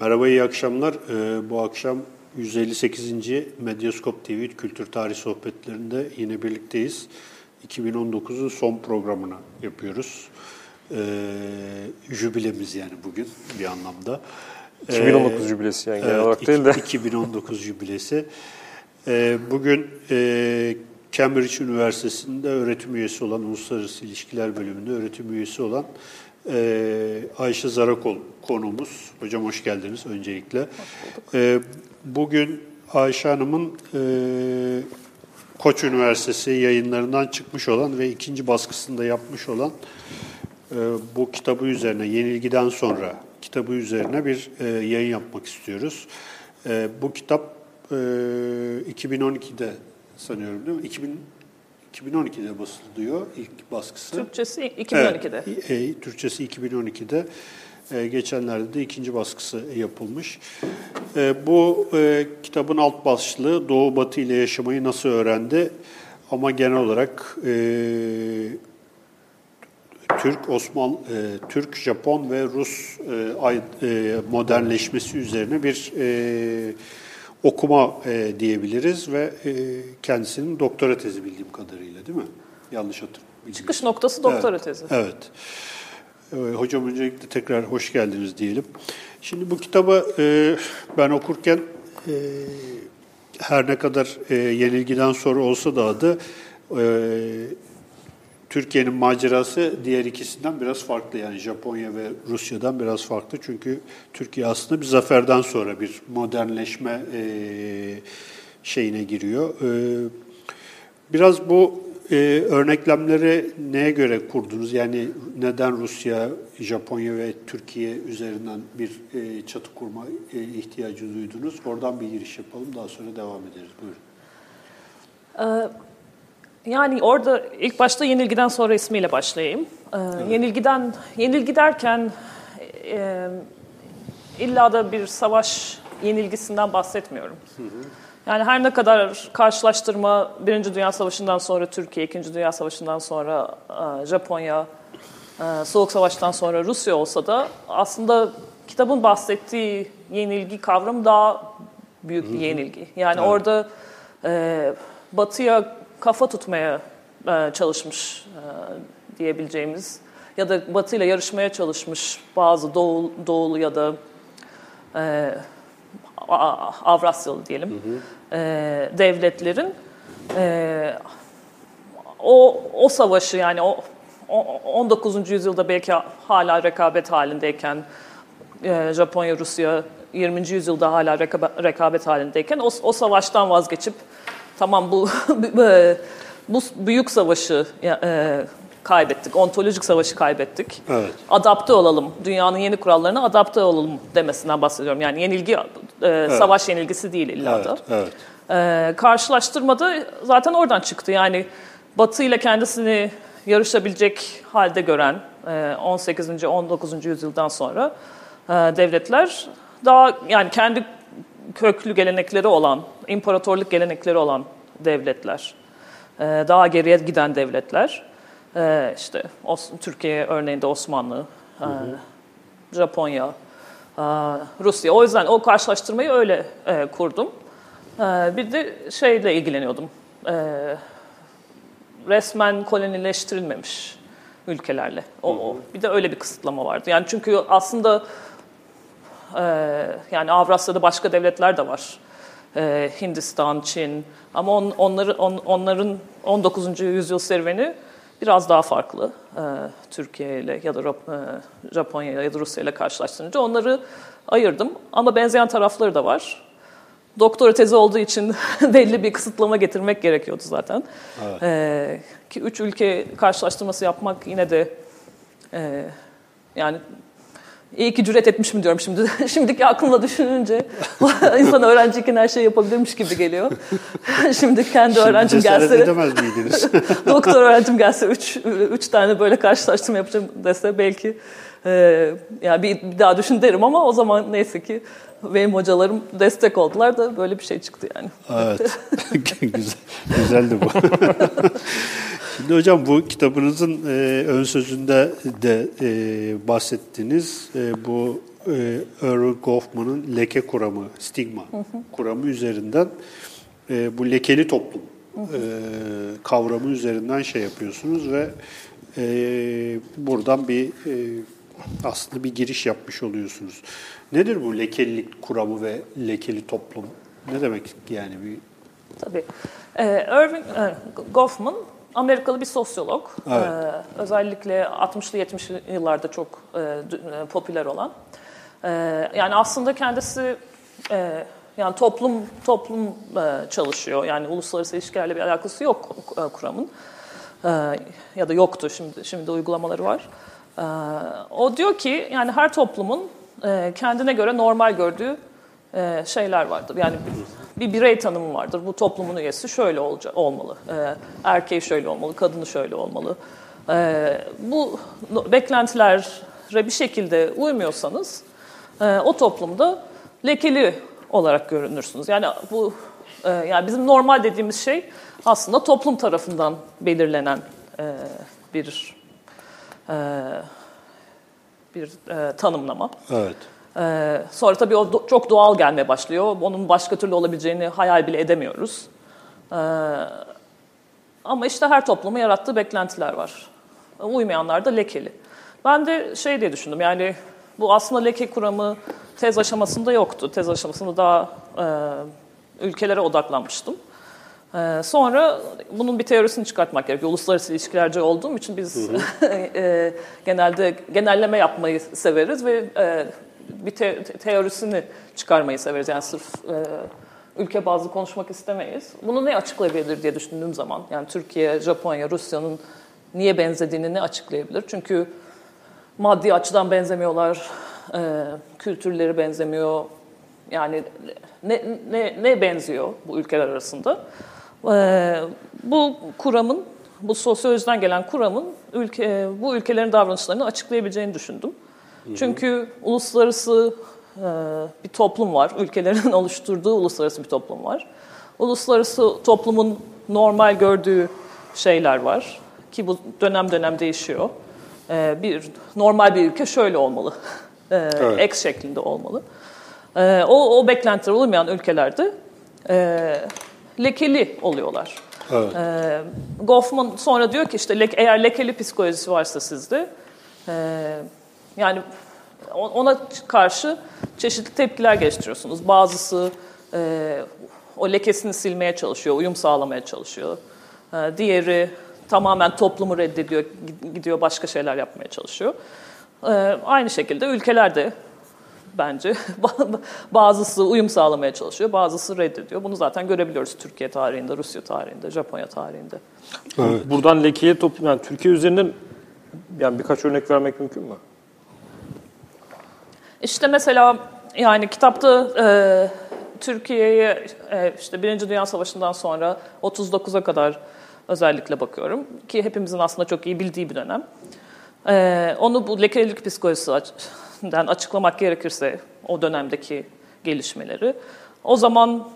Merhaba, iyi akşamlar. Ee, bu akşam 158. Medyaskop TV Kültür Tarih Sohbetlerinde yine birlikteyiz. 2019'un son programını yapıyoruz. Ee, jübilemiz yani bugün bir anlamda. 2019 ee, jübilesi yani genel evet, olarak değil de. 2019 jübilesi. Ee, bugün e, Cambridge Üniversitesi'nde öğretim üyesi olan, Uluslararası İlişkiler Bölümünde öğretim üyesi olan e, Ayşe Zarakol konumuz. Hocam hoş geldiniz öncelikle. E, bugün Ayşe Hanım'ın e, Koç Üniversitesi yayınlarından çıkmış olan ve ikinci baskısında yapmış olan e, bu kitabı üzerine, Yenilgiden sonra kitabı üzerine bir e, yayın yapmak istiyoruz. E, bu kitap e, 2012'de sanıyorum değil mi? 2000 2012'de basılıyor ilk baskısı. Türkçesi 2012'de. Evet, e, Türkçesi 2012'de. E, geçenlerde de ikinci baskısı yapılmış. E, bu e, kitabın alt başlığı Doğu Batı ile yaşamayı nasıl öğrendi? Ama genel olarak e, Türk, Osman, e, Türk, Japon ve Rus e, e, modernleşmesi üzerine bir e, okuma e, diyebiliriz ve e, kendisinin doktora tezi bildiğim kadarıyla değil mi? Yanlış hatırlamıyorum. Çıkış noktası doktora evet, tezi. Evet. E, hocam öncelikle tekrar hoş geldiniz diyelim. Şimdi bu kitabı e, ben okurken e, her ne kadar e, yenilgiden sonra olsa da adı e, Türkiye'nin macerası diğer ikisinden biraz farklı. Yani Japonya ve Rusya'dan biraz farklı. Çünkü Türkiye aslında bir zaferden sonra bir modernleşme e, şeyine giriyor. E, biraz bu e, örneklemleri neye göre kurdunuz? Yani neden Rusya, Japonya ve Türkiye üzerinden bir e, çatı kurma e, ihtiyacı duydunuz? Oradan bir giriş yapalım, daha sonra devam ederiz. Buyurun. Ee, yani orada ilk başta yenilgiden sonra ismiyle başlayayım. Ee, evet. Yenilgiden, yenilgi derken e, illa da bir savaş yenilgisinden bahsetmiyorum. Hı hı. Yani her ne kadar karşılaştırma Birinci Dünya Savaşı'ndan sonra Türkiye, İkinci Dünya Savaşı'ndan sonra e, Japonya, e, Soğuk Savaş'tan sonra Rusya olsa da aslında kitabın bahsettiği yenilgi kavramı daha büyük bir yenilgi. Yani evet. orada e, Batı'ya kafa tutmaya e, çalışmış e, diyebileceğimiz ya da Batı ile yarışmaya çalışmış bazı Doğu, Doğulu ya da e, Avrasyalı diyelim hı hı. E, devletlerin e, o o savaşı yani o, o 19. yüzyılda belki hala rekabet halindeyken e, Japonya Rusya 20. yüzyılda hala rekabet halindeyken o, o savaştan vazgeçip tamam bu bu büyük savaşı e, kaybettik, ontolojik savaşı kaybettik. Evet. Adapte olalım, dünyanın yeni kurallarına adapte olalım demesinden bahsediyorum. Yani yenilgi, e, evet. savaş yenilgisi değil illa da. Evet, evet. E, karşılaştırmada zaten oradan çıktı. Yani Batı ile kendisini yarışabilecek halde gören e, 18. 19. yüzyıldan sonra e, devletler daha yani kendi köklü gelenekleri olan, imparatorluk gelenekleri olan devletler, e, daha geriye giden devletler, e, işte Türkiye örneğinde Osmanlı, hı hı. Japonya, Rusya. O yüzden o karşılaştırmayı öyle e, kurdum. Bir de şeyle ilgileniyordum. Resmen kolonileştirilmemiş ülkelerle. O, o. Bir de öyle bir kısıtlama vardı. Yani çünkü aslında yani Avrasya'da başka devletler de var. Ee, Hindistan, Çin ama on, onları, on, onların 19. yüzyıl serüveni biraz daha farklı. Ee, Türkiye ile ya da e, Japonya ya da Rusya ile karşılaştırınca onları ayırdım. Ama benzeyen tarafları da var. Doktora tezi olduğu için belli bir kısıtlama getirmek gerekiyordu zaten. Evet. Ee, ki üç ülke karşılaştırması yapmak yine de e, yani İyi ki cüret etmişim diyorum şimdi. Şimdiki aklımla düşününce insan öğrenciyken her şeyi yapabilirmiş gibi geliyor. şimdi kendi şimdi öğrencim gelse... edemez miydiniz? doktor öğrencim gelse üç, üç tane böyle karşılaştırma yapacağım dese belki e, yani bir, bir daha düşün derim ama o zaman neyse ki benim hocalarım destek oldular da böyle bir şey çıktı yani. Evet. Güzel, güzeldi bu. Şimdi hocam bu kitabınızın e, ön sözünde de e, bahsettiğiniz e, bu e, Erwin Goffman'ın leke kuramı, stigma kuramı üzerinden e, bu lekeli toplum e, kavramı üzerinden şey yapıyorsunuz ve e, buradan bir e, aslında bir giriş yapmış oluyorsunuz. Nedir bu lekelilik kuramı ve lekeli toplum? Ne demek yani bir Tabii. Ee, Irving e, Goffman Amerikalı bir sosyolog. Evet. Ee, özellikle 60'lı 70'li yıllarda çok e, e, popüler olan. Ee, yani aslında kendisi e, yani toplum toplum e, çalışıyor. Yani uluslararası ilişkilerle bir alakası yok e, kuramın. Ee, ya da yoktu şimdi şimdi uygulamaları var. Ee, o diyor ki yani her toplumun e, kendine göre normal gördüğü e, şeyler vardır. Yani bir, bir birey tanımı vardır. Bu toplumun üyesi şöyle olacak, olmalı. E, erkeği şöyle olmalı, kadını şöyle olmalı. Bu beklentilere bir şekilde uymuyorsanız o toplumda lekeli olarak görünürsünüz. Yani bu yani bizim normal dediğimiz şey aslında toplum tarafından belirlenen bir bir e, tanımlama. evet. Ee, sonra tabii o çok doğal gelmeye başlıyor. Onun başka türlü olabileceğini hayal bile edemiyoruz. Ama işte her toplumun yarattığı beklentiler var. Uymayanlar da lekeli. Ben de şey diye düşündüm yani bu aslında leke kuramı tez aşamasında yoktu. Tez aşamasında daha e, ülkelere odaklanmıştım. Ee, sonra bunun bir teorisini çıkartmak gerekiyor. Uluslararası ilişkilerci olduğum için biz e, genelde genelleme yapmayı severiz ve e, bir te- teorisini çıkarmayı severiz. Yani sırf e, ülke bazlı konuşmak istemeyiz. Bunu ne açıklayabilir diye düşündüğüm zaman, yani Türkiye, Japonya, Rusya'nın niye benzediğini ne açıklayabilir? Çünkü maddi açıdan benzemiyorlar, e, kültürleri benzemiyor. Yani ne, ne, ne benziyor bu ülkeler arasında? E, bu kuramın, bu sosyolojiden gelen kuramın ülke, bu ülkelerin davranışlarını açıklayabileceğini düşündüm. Çünkü uluslararası e, bir toplum var, ülkelerin oluşturduğu uluslararası bir toplum var. Uluslararası toplumun normal gördüğü şeyler var ki bu dönem dönem değişiyor. E, bir normal bir ülke şöyle olmalı, e, Evet. X şeklinde olmalı. E, o, o beklentiler olmayan ülkelerde e, lekeli oluyorlar. Evet. E, Goffman sonra diyor ki işte lek- eğer lekeli psikolojisi varsa sizde e, yani ona karşı çeşitli tepkiler geliştiriyorsunuz. Bazısı e, o lekesini silmeye çalışıyor, uyum sağlamaya çalışıyor. E, diğeri tamamen toplumu reddediyor, gid- gidiyor başka şeyler yapmaya çalışıyor. E, aynı şekilde ülkelerde bence bazısı uyum sağlamaya çalışıyor, bazısı reddediyor. Bunu zaten görebiliyoruz Türkiye tarihinde, Rusya tarihinde, Japonya tarihinde. Evet. Buradan lekeye toplum, yani Türkiye üzerinden yani birkaç örnek vermek mümkün mü? İşte mesela yani kitapta e, Türkiye'ye e, işte Birinci Dünya Savaşı'ndan sonra 39'a kadar özellikle bakıyorum ki hepimizin aslında çok iyi bildiği bir dönem. E, onu bu lekelilik psikolojisinden açıklamak gerekirse o dönemdeki gelişmeleri. O zaman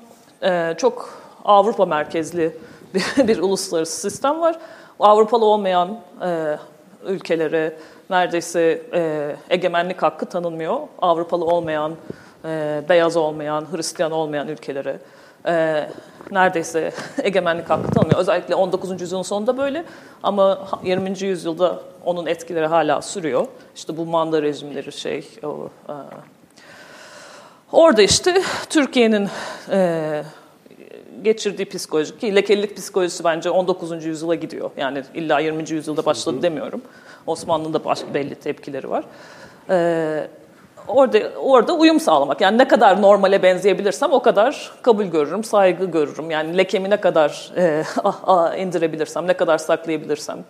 e, çok Avrupa merkezli bir, bir uluslararası sistem var. Avrupalı olmayan e, ülkelere neredeyse e, egemenlik hakkı tanınmıyor. Avrupalı olmayan, e, beyaz olmayan, Hristiyan olmayan ülkelere e, neredeyse egemenlik hakkı tanınmıyor. Özellikle 19. yüzyılın sonunda böyle ama 20. yüzyılda onun etkileri hala sürüyor. İşte bu manda rejimleri şey, o, e, Orada işte Türkiye'nin e, geçirdiği psikoloji ki lekelilik psikolojisi bence 19. yüzyıla gidiyor. Yani illa 20. yüzyılda başladı demiyorum. Osmanlı'nın da baş- belli tepkileri var. E, orada orada uyum sağlamak. Yani ne kadar normale benzeyebilirsem o kadar kabul görürüm, saygı görürüm. Yani lekemi ne kadar e, ah, ah, indirebilirsem, ne kadar saklayabilirsem.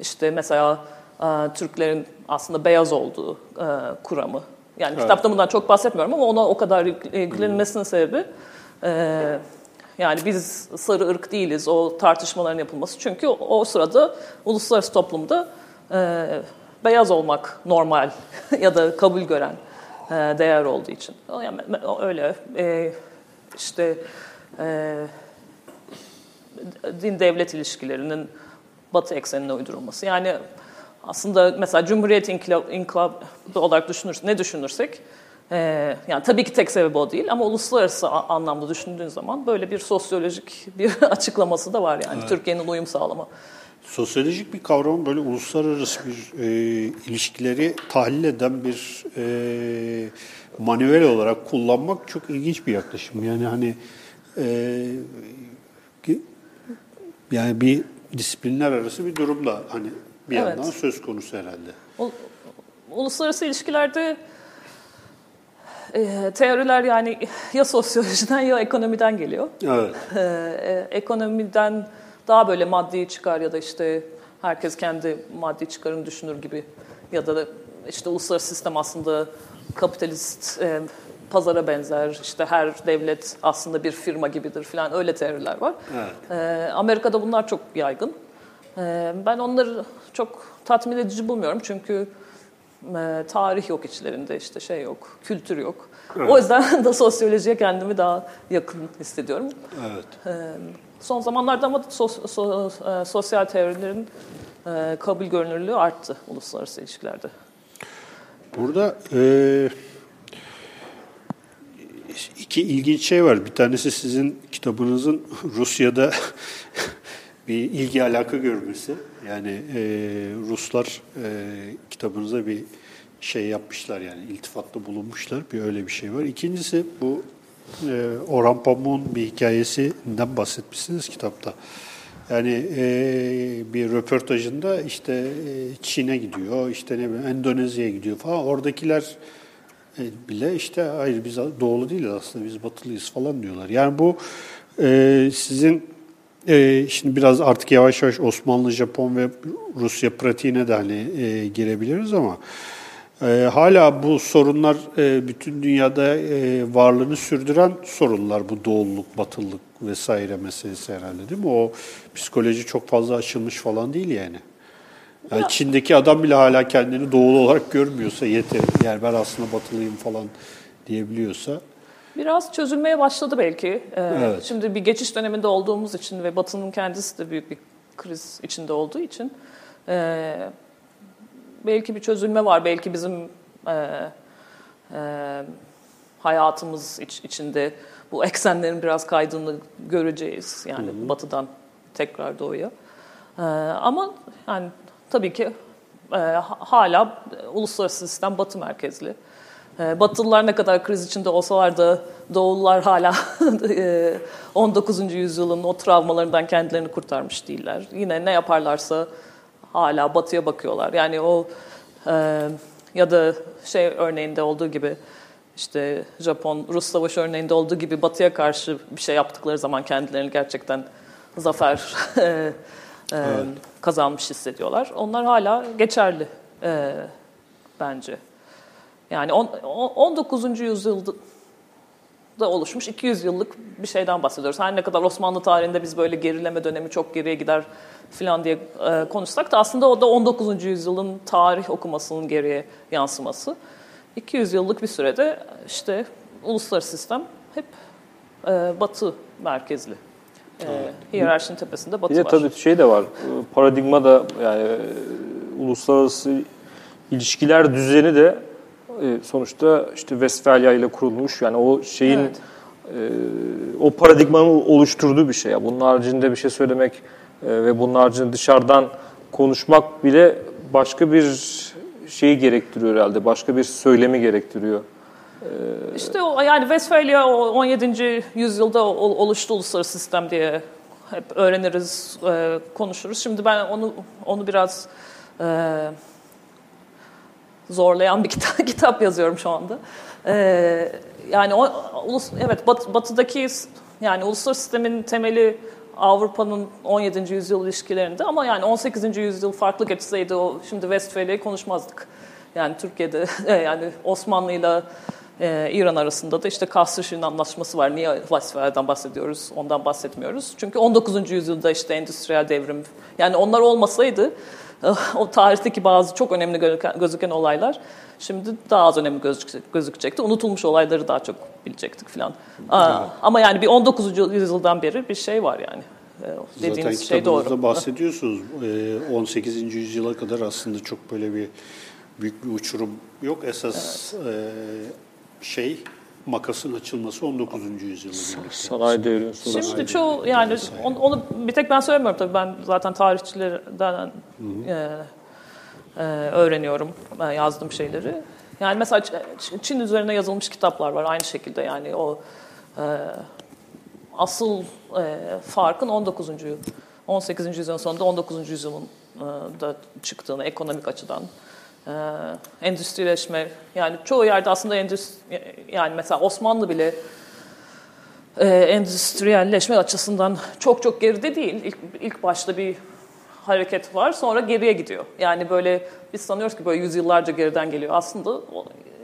İşte mesela e, Türklerin aslında beyaz olduğu e, kuramı. Yani kitapta bundan çok bahsetmiyorum ama ona o kadar yük- ilgilenilmesinin sebebi e, yani biz sarı ırk değiliz o tartışmaların yapılması. Çünkü o, o sırada uluslararası toplumda e, beyaz olmak normal ya da kabul gören e, değer olduğu için. Yani öyle e, işte e, din devlet ilişkilerinin batı eksenine uydurulması. Yani aslında mesela Cumhuriyet inkılabı, olarak düşünürsek, ne düşünürsek e, yani tabii ki tek sebebi o değil ama uluslararası anlamda düşündüğün zaman böyle bir sosyolojik bir açıklaması da var yani evet. Türkiye'nin uyum sağlama. Sosyolojik bir kavram böyle uluslararası bir e, ilişkileri tahlil eden bir e, manuel olarak kullanmak çok ilginç bir yaklaşım. Yani hani e, yani bir disiplinler arası bir durumda hani bir evet. yandan söz konusu herhalde. U, uluslararası ilişkilerde e, teoriler yani ya sosyolojiden ya ekonomiden geliyor. Evet. E, e, ekonomiden daha böyle maddi çıkar ya da işte herkes kendi maddi çıkarını düşünür gibi ya da işte uluslararası sistem aslında kapitalist e, pazara benzer. İşte her devlet aslında bir firma gibidir falan öyle teoriler var. Evet. E, Amerika'da bunlar çok yaygın. E, ben onları çok tatmin edici bulmuyorum çünkü e, tarih yok içlerinde işte şey yok, kültür yok. Evet. O yüzden de sosyolojiye kendimi daha yakın hissediyorum. Evet. E, son zamanlarda ama sos, so, e, sosyal teorilerin e, kabul görünürlüğü arttı uluslararası ilişkilerde. Burada e, iki ilginç şey var. Bir tanesi sizin kitabınızın Rusya'da bir ilgi alaka görmesi. Yani e, Ruslar e, kitabınıza bir şey yapmışlar yani iltifatta bulunmuşlar. Bir öyle bir şey var. İkincisi bu e, Orhan Pamuk'un bir hikayesinden bahsetmişsiniz kitapta. Yani e, bir röportajında işte e, Çin'e gidiyor, işte ne bileyim Endonezya'ya gidiyor falan. Oradakiler e, bile işte hayır biz doğulu değiliz aslında biz batılıyız falan diyorlar. Yani bu e, sizin e, şimdi biraz artık yavaş yavaş Osmanlı, Japon ve Rusya pratiğine de hani e, girebiliriz ama e, hala bu sorunlar e, bütün dünyada e, varlığını sürdüren sorunlar bu doğulluk, batılılık vesaire meselesi herhalde değil mi? O psikoloji çok fazla açılmış falan değil yani. Yani Çin'deki adam bile hala kendini doğulu olarak görmüyorsa yeter. Yani ben aslında batılıyım falan diyebiliyorsa. Biraz çözülmeye başladı belki. Ee, evet. Şimdi bir geçiş döneminde olduğumuz için ve Batı'nın kendisi de büyük bir kriz içinde olduğu için e, belki bir çözülme var. Belki bizim e, e, hayatımız iç, içinde bu eksenlerin biraz kaydığını göreceğiz. Yani hı hı. Batı'dan tekrar doğuya. E, ama yani tabii ki e, hala uluslararası sistem Batı merkezli. E, Batılılar ne kadar kriz içinde olsalar da Doğullar hala 19. E, yüzyılın o travmalarından kendilerini kurtarmış değiller. Yine ne yaparlarsa hala batıya bakıyorlar. Yani o e, ya da şey örneğinde olduğu gibi işte Japon-Rus savaşı örneğinde olduğu gibi batıya karşı bir şey yaptıkları zaman kendilerini gerçekten zafer e, e, evet. kazanmış hissediyorlar. Onlar hala geçerli e, bence. Yani on, 19. yüzyılda oluşmuş 200 yıllık bir şeyden bahsediyoruz. Her ne kadar Osmanlı tarihinde biz böyle gerileme dönemi çok geriye gider falan diye e, konuşsak da aslında o da 19. yüzyılın tarih okumasının geriye yansıması. 200 yıllık bir sürede işte uluslararası sistem hep e, batı merkezli. E, hiyerarşinin tepesinde batı bir de var. tabii şey de var. Paradigma da yani e, uluslararası ilişkiler düzeni de e, sonuçta işte Westfalia ile kurulmuş. Yani o şeyin evet. e, o paradigmanın oluşturduğu bir şey. Bunun haricinde bir şey söylemek e, ve bunun haricinde dışarıdan konuşmak bile başka bir şeyi gerektiriyor herhalde. Başka bir söylemi gerektiriyor. Ee, işte o yani Westfalia 17. yüzyılda oluştu uluslararası sistem diye hep öğreniriz, e, konuşuruz. Şimdi ben onu onu biraz e, zorlayan bir kitap, kitap yazıyorum şu anda. E, yani o, ulus, evet bat, batıdaki yani uluslararası sistemin temeli Avrupa'nın 17. yüzyıl ilişkilerinde ama yani 18. yüzyıl farklı geçseydi o şimdi Westfalia'yı konuşmazdık. Yani Türkiye'de yani Osmanlı ile İran arasında da işte Kasrışin Anlaşması var. Niye Westfalia'dan bahsediyoruz? Ondan bahsetmiyoruz. Çünkü 19. yüzyılda işte endüstriyel devrim. Yani onlar olmasaydı o tarihteki bazı çok önemli gözüken olaylar şimdi daha az önemli gözükecekti. Unutulmuş olayları daha çok bilecektik falan. Evet. Ama yani bir 19. yüzyıldan beri bir şey var yani. dediğiniz Zaten şey doğru. bahsediyorsunuz. E, 18. yüzyıla kadar aslında çok böyle bir büyük bir uçurum yok. Esas e, şey makasın açılması 19. yüzyıla birlikte. Sanayi sonrası. Şimdi çoğu yani onu, onu bir tek ben söylemiyorum tabii ben zaten tarihçilerden e, e, öğreniyorum e, yazdığım şeyleri. Yani mesela Çin üzerine yazılmış kitaplar var aynı şekilde yani o e, asıl e, farkın 19. 18. yüzyılın sonunda 19. yüzyılın e, da çıktığını ekonomik açıdan e, endüstrileşme yani çoğu yerde aslında endüstri yani mesela Osmanlı bile e, endüstriyelleşme açısından çok çok geride değil. İlk, ilk başta bir hareket var sonra geriye gidiyor. Yani böyle biz sanıyoruz ki böyle yüzyıllarca geriden geliyor. Aslında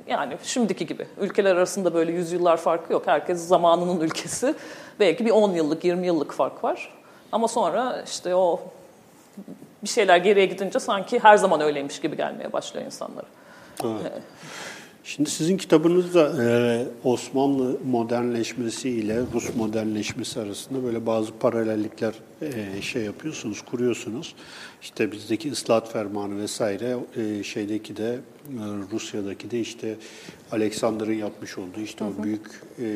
yani şimdiki gibi. Ülkeler arasında böyle yüzyıllar farkı yok. Herkes zamanının ülkesi. Belki bir 10 yıllık, 20 yıllık fark var. Ama sonra işte o bir şeyler geriye gidince sanki her zaman öyleymiş gibi gelmeye başlıyor insanlara. Evet. Şimdi sizin kitabınızda e, Osmanlı modernleşmesi ile Rus modernleşmesi arasında böyle bazı paralellikler e, şey yapıyorsunuz, kuruyorsunuz. İşte bizdeki ıslahat fermanı vesaire e, şeydeki de e, Rusya'daki de işte Alexander'ın yapmış olduğu işte o büyük e,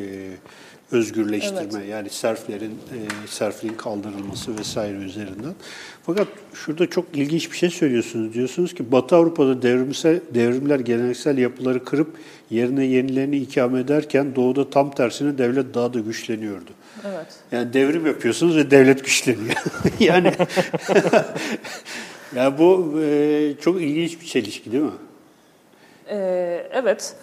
özgürleştirme yani serflerin e, serfliğin kaldırılması vesaire üzerinden. Fakat şurada çok ilginç bir şey söylüyorsunuz. Diyorsunuz ki Batı Avrupa'da devrimsel devrimler geleneksel yapıları kırıp yerine yenilerini ikame ederken doğuda tam tersine devlet daha da güçleniyordu. Evet. Yani devrim yapıyorsunuz ve devlet güçleniyor. yani yani bu e, çok ilginç bir çelişki değil mi? Ee, evet.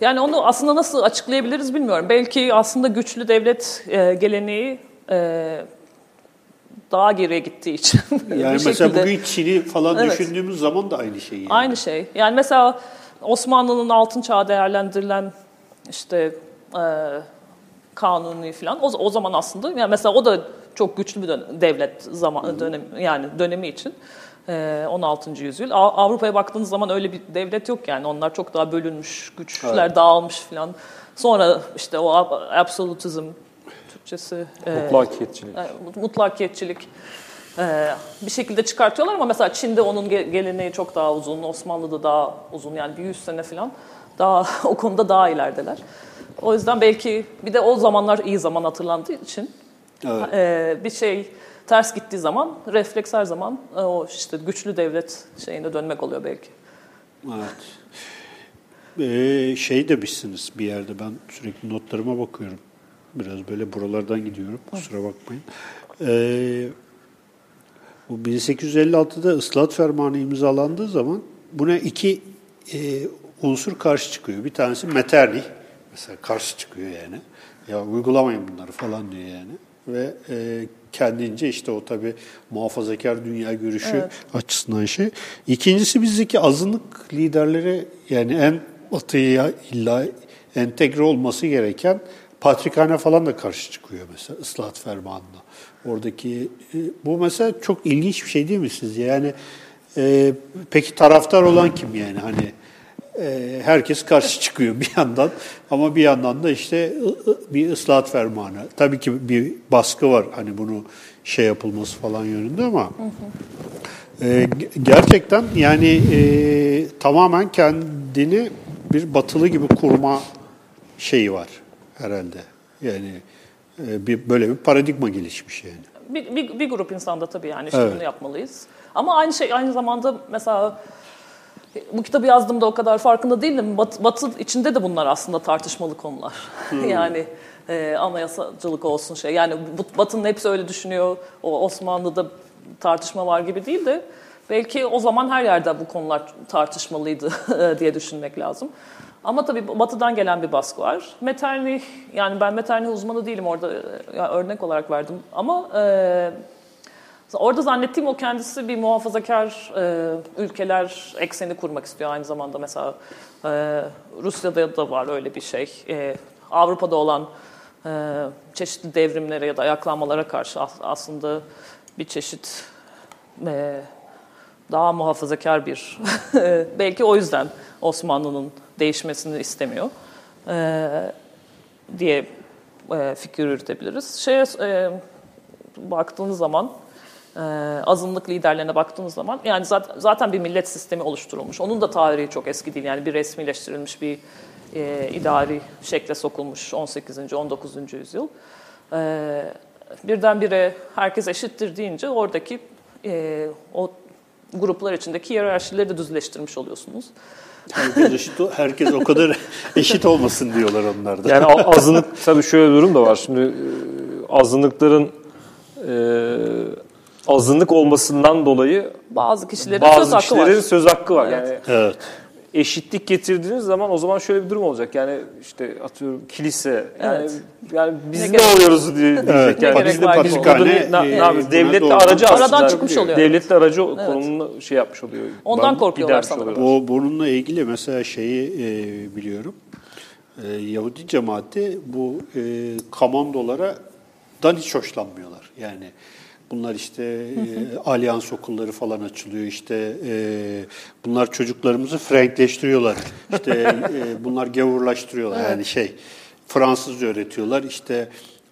Yani onu aslında nasıl açıklayabiliriz bilmiyorum. Belki aslında güçlü devlet e, geleneği e, daha geriye gittiği için. bir Yani mesela şekilde. bugün Çin'i falan Evet. düşündüğümüz zaman da aynı şey. Yani. Aynı şey. Yani mesela Osmanlı'nın altın çağı değerlendirilen işte e, kanuni falan o, o zaman aslında yani mesela o da çok güçlü bir dön- devlet zaman dönem yani dönemi için. E, 16. yüzyıl. Av- Avrupa'ya baktığınız zaman öyle bir devlet yok yani. Onlar çok daha bölünmüş, güçler Evet. dağılmış falan. Sonra işte o ab- absolutizm Türkçesi e, Mutlakiyetçilik. yani mutlakiyetçilik e, bir şekilde çıkartıyorlar ama mesela Çin'de onun ge- geleneği çok daha uzun, Osmanlı'da daha uzun yani bir 100 sene falan daha o konuda daha ilerideler. O yüzden belki bir de o zamanlar iyi zaman hatırlandığı için Evet. e, bir şey ters gittiği zaman refleks her zaman e, o işte güçlü devlet şeyine dönmek oluyor belki. Evet. Ee, şey demişsiniz bir yerde ben sürekli notlarıma bakıyorum. Biraz böyle buralardan gidiyorum kusura bakmayın. Ee, bu 1856'da ıslahat fermanı imzalandığı zaman buna iki e, unsur karşı çıkıyor. Bir tanesi Metternich mesela karşı çıkıyor yani. Ya uygulamayın bunları falan diyor yani. Ve e, kendince işte o tabii muhafazakar dünya görüşü Evet. açısından şey. İkincisi bizdeki azınlık liderleri yani en batıya illa entegre olması gereken Patrikhane falan da karşı çıkıyor mesela ıslahat fermanına. Oradaki e, bu mesela çok ilginç bir şey değil mi sizce? Yani e, peki taraftar olan kim yani hani herkes karşı çıkıyor bir yandan ama bir yandan da işte bir ıslahat fermanı. Tabii ki bir baskı var hani bunu şey yapılması falan yönünde ama e, ge- gerçekten yani e, tamamen kendini bir batılı gibi kurma şeyi var herhalde. Yani e, bir böyle bir paradigma gelişmiş yani. Bir, bir, bir grup insanda tabii yani işte Evet. bunu yapmalıyız. Ama aynı şey aynı zamanda mesela bu kitabı yazdığımda o kadar farkında değildim. Bat, batı içinde de bunlar aslında tartışmalı konular. yani e, anayasacılık olsun şey. Yani Batı'nın hepsi öyle düşünüyor. O Osmanlı'da tartışma var gibi değil de belki o zaman her yerde bu konular tartışmalıydı diye düşünmek lazım. Ama tabii Batı'dan gelen bir baskı var. Metternich, yani ben Metternich uzmanı değilim orada e, ya örnek olarak verdim. Ama e, Orada zannettiğim o kendisi bir muhafazakar e, ülkeler ekseni kurmak istiyor aynı zamanda. Mesela e, Rusya'da da var öyle bir şey. E, Avrupa'da olan e, çeşitli devrimlere ya da ayaklanmalara karşı as- aslında bir çeşit e, daha muhafazakar bir belki o yüzden Osmanlı'nın değişmesini istemiyor e, diye e, fikir yürütebiliriz. Şeye, e, baktığınız zaman e, azınlık liderlerine baktığınız zaman yani zaten, zaten bir millet sistemi oluşturulmuş. Onun da tarihi çok eski değil. Yani bir resmileştirilmiş bir e, idari şekle sokulmuş 18. 19. yüzyıl. E, birdenbire herkes eşittir deyince oradaki e, o gruplar içindeki hiyerarşileri de düzleştirmiş oluyorsunuz. Herkes eşit, herkes o kadar eşit olmasın diyorlar onlar da. Yani azınlık tabii şöyle bir durum da var. Şimdi e, azınlıkların e, azınlık olmasından dolayı bazı kişilerin bazı söz hakkı kişilerin var. söz hakkı var. Evet. Yani Evet. eşitlik getirdiğiniz zaman o zaman şöyle bir durum olacak. Yani işte atıyorum kilise yani Evet. yani biz Ne ne, gerek- oluyoruz diye diyecek. Evet, yani biz de ne, ne, e, Devletle aracı aslında. Aradan çıkmış oluyor. Devletle aracı Evet. konumunu şey yapmış oluyor. Ondan Ben- korkuyorlar sanırım. O bununla ilgili mesela şeyi e, biliyorum. E, Yahudi cemaati bu e, komandolara dan hiç hoşlanmıyorlar. Yani bunlar işte e, alyans okulları falan açılıyor. İşte e, bunlar çocuklarımızı Frankleştiriyorlar. İşte e, bunlar gavurlaştırıyorlar. Yani şey Fransızca öğretiyorlar. İşte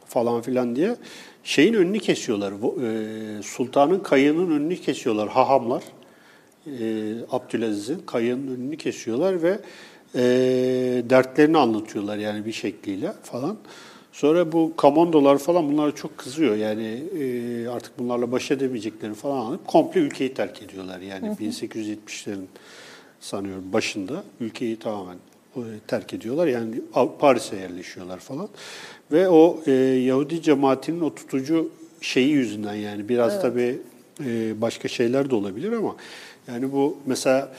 falan filan diye şeyin önünü kesiyorlar. E, Sultanın kayığının önünü kesiyorlar hahamlar e, Abdülaziz'in kayığının önünü kesiyorlar ve e, dertlerini anlatıyorlar yani bir şekliyle falan. Sonra bu komandolar falan bunlara çok kızıyor yani e, artık bunlarla baş edemeyeceklerini falan anlayıp komple ülkeyi terk ediyorlar. Yani 1870'lerin sanıyorum başında ülkeyi tamamen e, terk ediyorlar. Yani Paris'e yerleşiyorlar falan. Ve o e, Yahudi cemaatinin o tutucu şeyi yüzünden yani biraz tabii e, başka şeyler de olabilir ama yani bu mesela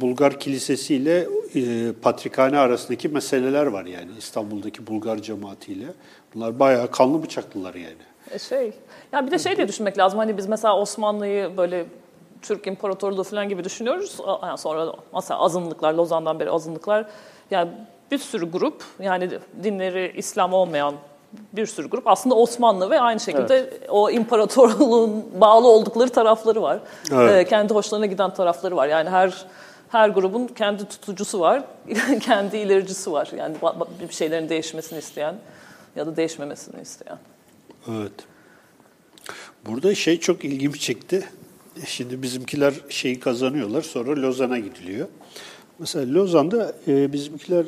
Bulgar Kilisesi ile e, Patrikhane arasındaki meseleler var yani İstanbul'daki Bulgar cemaatiyle. Bunlar bayağı kanlı bıçaklılar yani. E şey, ya bir de şey diye düşünmek lazım. Hani biz mesela Osmanlı'yı böyle Türk İmparatorluğu falan gibi düşünüyoruz. Yani sonra mesela azınlıklar, Lozan'dan beri azınlıklar. Yani bir sürü grup, yani dinleri İslam olmayan bir sürü grup aslında Osmanlı ve aynı şekilde o imparatorluğun bağlı oldukları tarafları var. Evet. Ee, kendi hoşlarına giden tarafları var. Yani her her grubun kendi tutucusu var, kendi ilericisi var. Yani bir şeylerin değişmesini isteyen ya da değişmemesini isteyen. Evet. Burada şey çok ilgimi çekti. Şimdi bizimkiler şeyi kazanıyorlar sonra Lozan'a gidiliyor. Mesela Lozan'da e, bizimkiler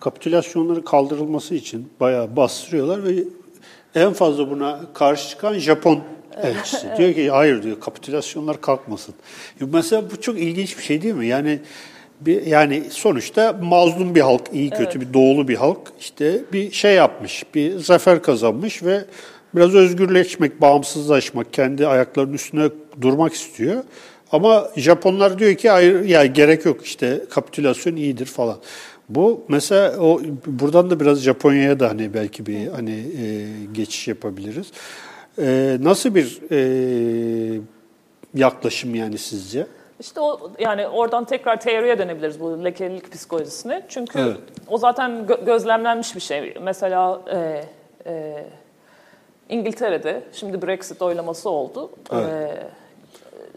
kapitülasyonları kaldırılması için bayağı bastırıyorlar ve en fazla buna karşı çıkan Japon elçisi. Diyor ki hayır diyor kapitülasyonlar kalkmasın. Mesela bu çok ilginç bir şey değil mi? Yani bir, yani sonuçta mazlum bir halk, iyi kötü bir doğulu bir halk işte bir şey yapmış, bir zafer kazanmış ve biraz özgürleşmek, bağımsızlaşmak, kendi ayaklarının üstüne durmak istiyor. Ama Japonlar diyor ki hayır ya gerek yok işte kapitülasyon iyidir falan. Bu mesela o buradan da biraz Japonya'ya da hani belki bir hani e, geçiş yapabiliriz. E, nasıl bir e, yaklaşım yani sizce? İşte o yani oradan tekrar teoriye dönebiliriz bu lekelilik psikolojisine. Çünkü Evet. o zaten gö- gözlemlenmiş bir şey. Mesela e, e, İngiltere'de şimdi Brexit oylaması oldu. Evet. E,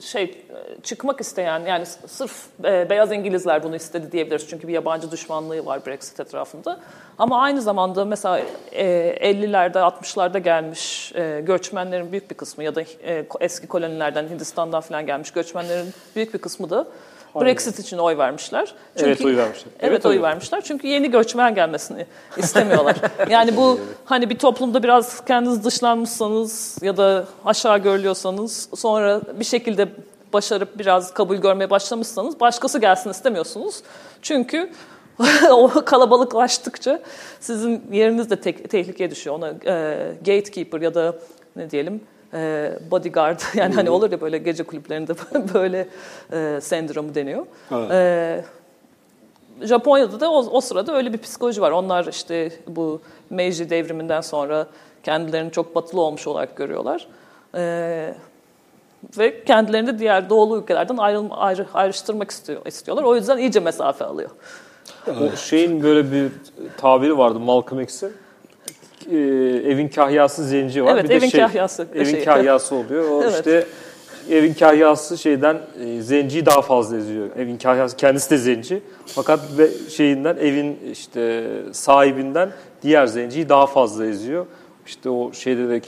şey e, çıkmak isteyen yani sırf e, beyaz İngilizler bunu istedi diyebiliriz. Çünkü bir yabancı düşmanlığı var Brexit etrafında. Ama aynı zamanda mesela e, 50'lerde 60'larda gelmiş e, göçmenlerin büyük bir kısmı ya da e, eski kolonilerden Hindistan'dan falan gelmiş göçmenlerin büyük bir kısmı da Brexit için oy vermişler. Evet, oy vermişler. Evet, Evet, oy oy vermişler. Çünkü yeni göçmen gelmesini istemiyorlar. yani bu hani bir toplumda biraz kendiniz dışlanmışsanız ya da aşağı görülüyorsanız sonra bir şekilde başarıp biraz kabul görmeye başlamışsanız başkası gelsin istemiyorsunuz. Çünkü o kalabalıklaştıkça sizin yeriniz de te- tehlikeye düşüyor. Ona e, gatekeeper ya da ne diyelim e, bodyguard yani hani olur ya böyle gece kulüplerinde böyle e, sendromu deniyor. Evet. E, Japonya'da da o, o sırada öyle bir psikoloji var. Onlar işte bu Meiji devriminden sonra kendilerini çok batılı olmuş olarak görüyorlar. Ee, ve kendilerini diğer doğulu ülkelerden ayrıl, ayrı, ayrıştırmak istiyor, istiyorlar. O yüzden iyice mesafe alıyor. O şeyin böyle bir tabiri vardı Malcolm X'in. Ee, evin kahyası zenci var. Evet, bir de evin şey, kahyası, Evin şey. kahyası oluyor. O Evet. işte evin kahyası şeyden e, zenciyi daha fazla eziyor. Evin kahyası kendisi de zenci. Fakat ve şeyinden evin işte sahibinden diğer zenciyi daha fazla eziyor. işte o şeyde de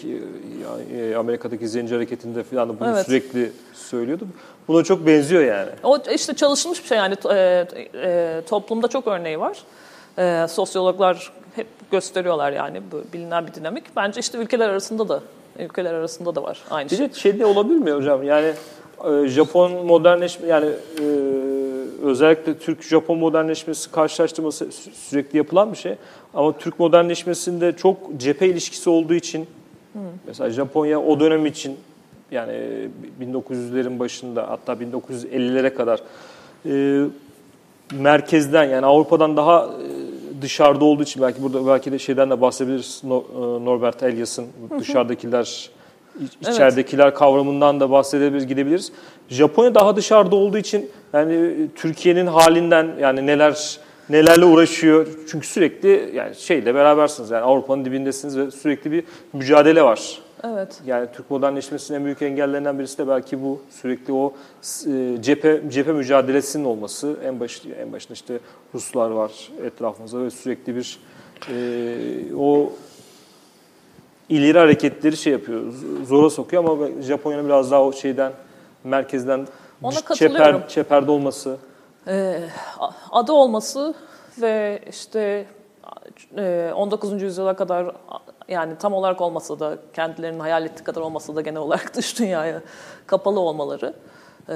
e, Amerika'daki zenci hareketinde falan da bunu Evet. sürekli söylüyordu. Buna çok benziyor yani. O işte çalışılmış bir şey yani e, e, toplumda çok örneği var. E, sosyologlar hep gösteriyorlar yani bu bilinen bir dinamik. Bence işte ülkeler arasında da ülkeler arasında da var aynı Bir şey. de şey de olabilir mi hocam? Yani e, Japon modernleşme yani e, özellikle Türk-Japon modernleşmesi karşılaştırması sü- sürekli yapılan bir şey. Ama Türk modernleşmesinde çok cephe ilişkisi olduğu için mesela Japonya o dönem için yani e, 1900'lerin başında hatta 1950'lere kadar e, merkezden yani Avrupa'dan daha e, dışarıda olduğu için belki burada belki de şeyden de bahsedebiliriz e, Norbert Elias'ın dışarıdakiler iç- Evet. içeridekiler kavramından da bahsedebiliriz gidebiliriz. Japonya daha dışarıda olduğu için yani e, Türkiye'nin halinden yani neler nelerle uğraşıyor çünkü sürekli yani şeyle berabersiniz yani Avrupa'nın dibindesiniz ve sürekli bir mücadele var. Evet. Yani Türk modernleşmesinin en büyük engellerinden birisi de belki bu. Sürekli o e, cephe cephe mücadelesinin olması. En baş en başında işte Ruslar var etrafımızda ve sürekli bir e, o ileri hareketleri şey yapıyor. Zora sokuyor ama Japonya'nın biraz daha o şeyden merkezden Ona çeper, çeperde olması. Ee, adı olması ve işte e, 19. yüzyıla kadar yani tam olarak olmasa da kendilerinin hayal ettiği kadar olmasa da genel olarak dış dünyaya kapalı olmaları e,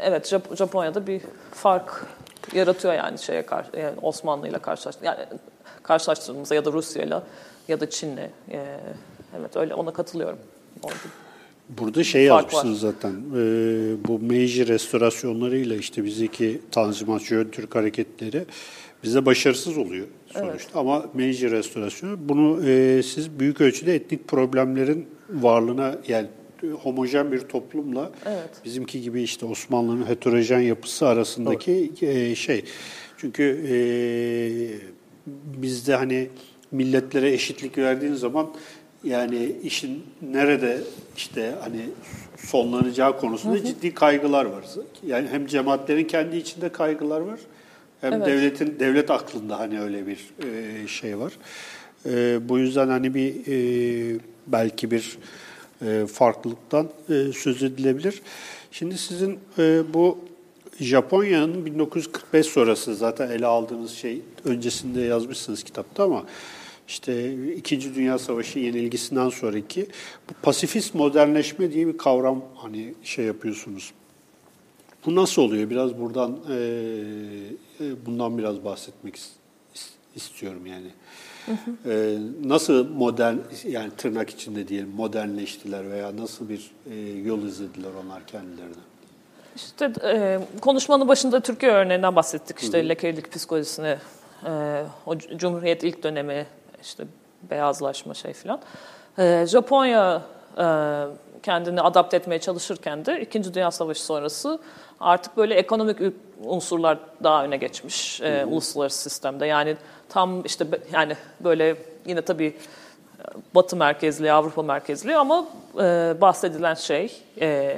evet Jap- Japonya'da bir fark yaratıyor yani şeye karşı yani Osmanlı ile karşılaş yani karşılaştırdığımızda ya da Rusya ile ya da Çin'le e, evet öyle ona katılıyorum. Orada. Burada şey Fark yazmışsınız zaten. e, bu Meiji restorasyonlarıyla işte bizdeki Tanzimat Jön Türk hareketleri bize başarısız oluyor sonuçta. Ama Meiji restorasyonu bunu e, siz büyük ölçüde etnik problemlerin varlığına yani homojen bir toplumla Evet. bizimki gibi işte Osmanlı'nın heterojen yapısı arasındaki e, şey. Çünkü e, bizde hani milletlere eşitlik verdiğin zaman yani işin nerede işte hani sonlanacağı konusunda ciddi kaygılar var. Yani hem cemaatlerin kendi içinde kaygılar var hem Evet. devletin devlet aklında hani öyle bir e, şey var. E, bu yüzden hani bir e, belki bir e, farklılıktan e, söz edilebilir. Şimdi sizin e, bu Japonya'nın 1945 sonrası zaten ele aldığınız şey öncesinde yazmışsınız kitapta ama işte İkinci Dünya Savaşı yenilgisinden sonraki bu pasifist modernleşme diye bir kavram hani şey yapıyorsunuz. Bu nasıl oluyor? Biraz buradan bundan biraz bahsetmek is- is- istiyorum yani. E, nasıl modern yani tırnak içinde diyelim modernleştiler veya nasıl bir e, yol izlediler onlar kendilerine? İşte e, konuşmanın başında Türkiye örneğinden bahsettik. İşte lekelilik psikolojisini, e, o Cumhuriyet ilk dönemi, işte beyazlaşma şey filan. E, Japonya e, kendini adapte etmeye çalışırken de İkinci Dünya Savaşı sonrası artık böyle ekonomik unsurlar daha öne geçmiş e, uluslararası sistemde. Yani tam işte yani böyle yine tabii Batı merkezli, Avrupa merkezli ama e, bahsedilen şey, e,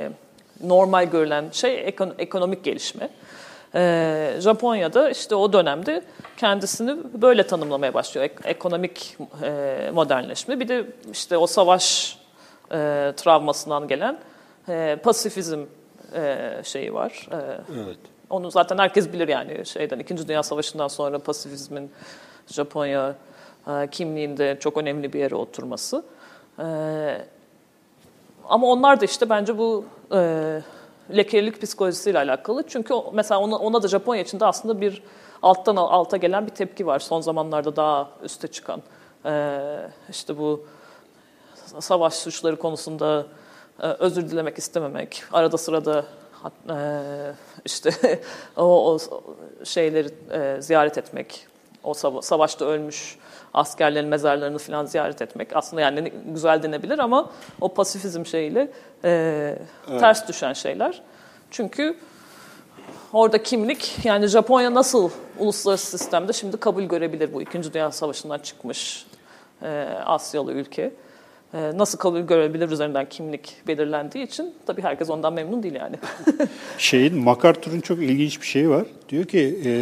normal görülen şey ekon- ekonomik gelişme. E, Japonya'da işte o dönemde kendisini böyle tanımlamaya başlıyor. Ek- ekonomik e, modernleşme. Bir de işte o savaş e, travmasından gelen e, pasifizm e, şeyi var. E, Evet. onu zaten herkes bilir yani şeyden İkinci Dünya Savaşı'ndan sonra pasifizmin Japonya e, kimliğinde çok önemli bir yere oturması. E, ama onlar da işte bence bu e, lekelilik psikolojisiyle alakalı. Çünkü mesela ona, ona da Japonya içinde aslında bir alttan al- alta gelen bir tepki var. Son zamanlarda daha üste çıkan. E, işte bu savaş suçları konusunda e, özür dilemek istememek, arada sırada e, işte o, o şeyleri e, ziyaret etmek, o sava- savaşta ölmüş askerlerin mezarlarını falan ziyaret etmek aslında yani güzel denebilir ama o pasifizm şeyiyle e, ters düşen şeyler. Çünkü Orada kimlik yani Japonya nasıl uluslararası sistemde şimdi kabul görebilir bu İkinci Dünya Savaşı'ndan çıkmış e, Asyalı ülke. E, nasıl kabul görebilir üzerinden kimlik belirlendiği için tabii herkes ondan memnun değil yani. Şeyin MacArthur'un çok ilginç bir şeyi var. Diyor ki e,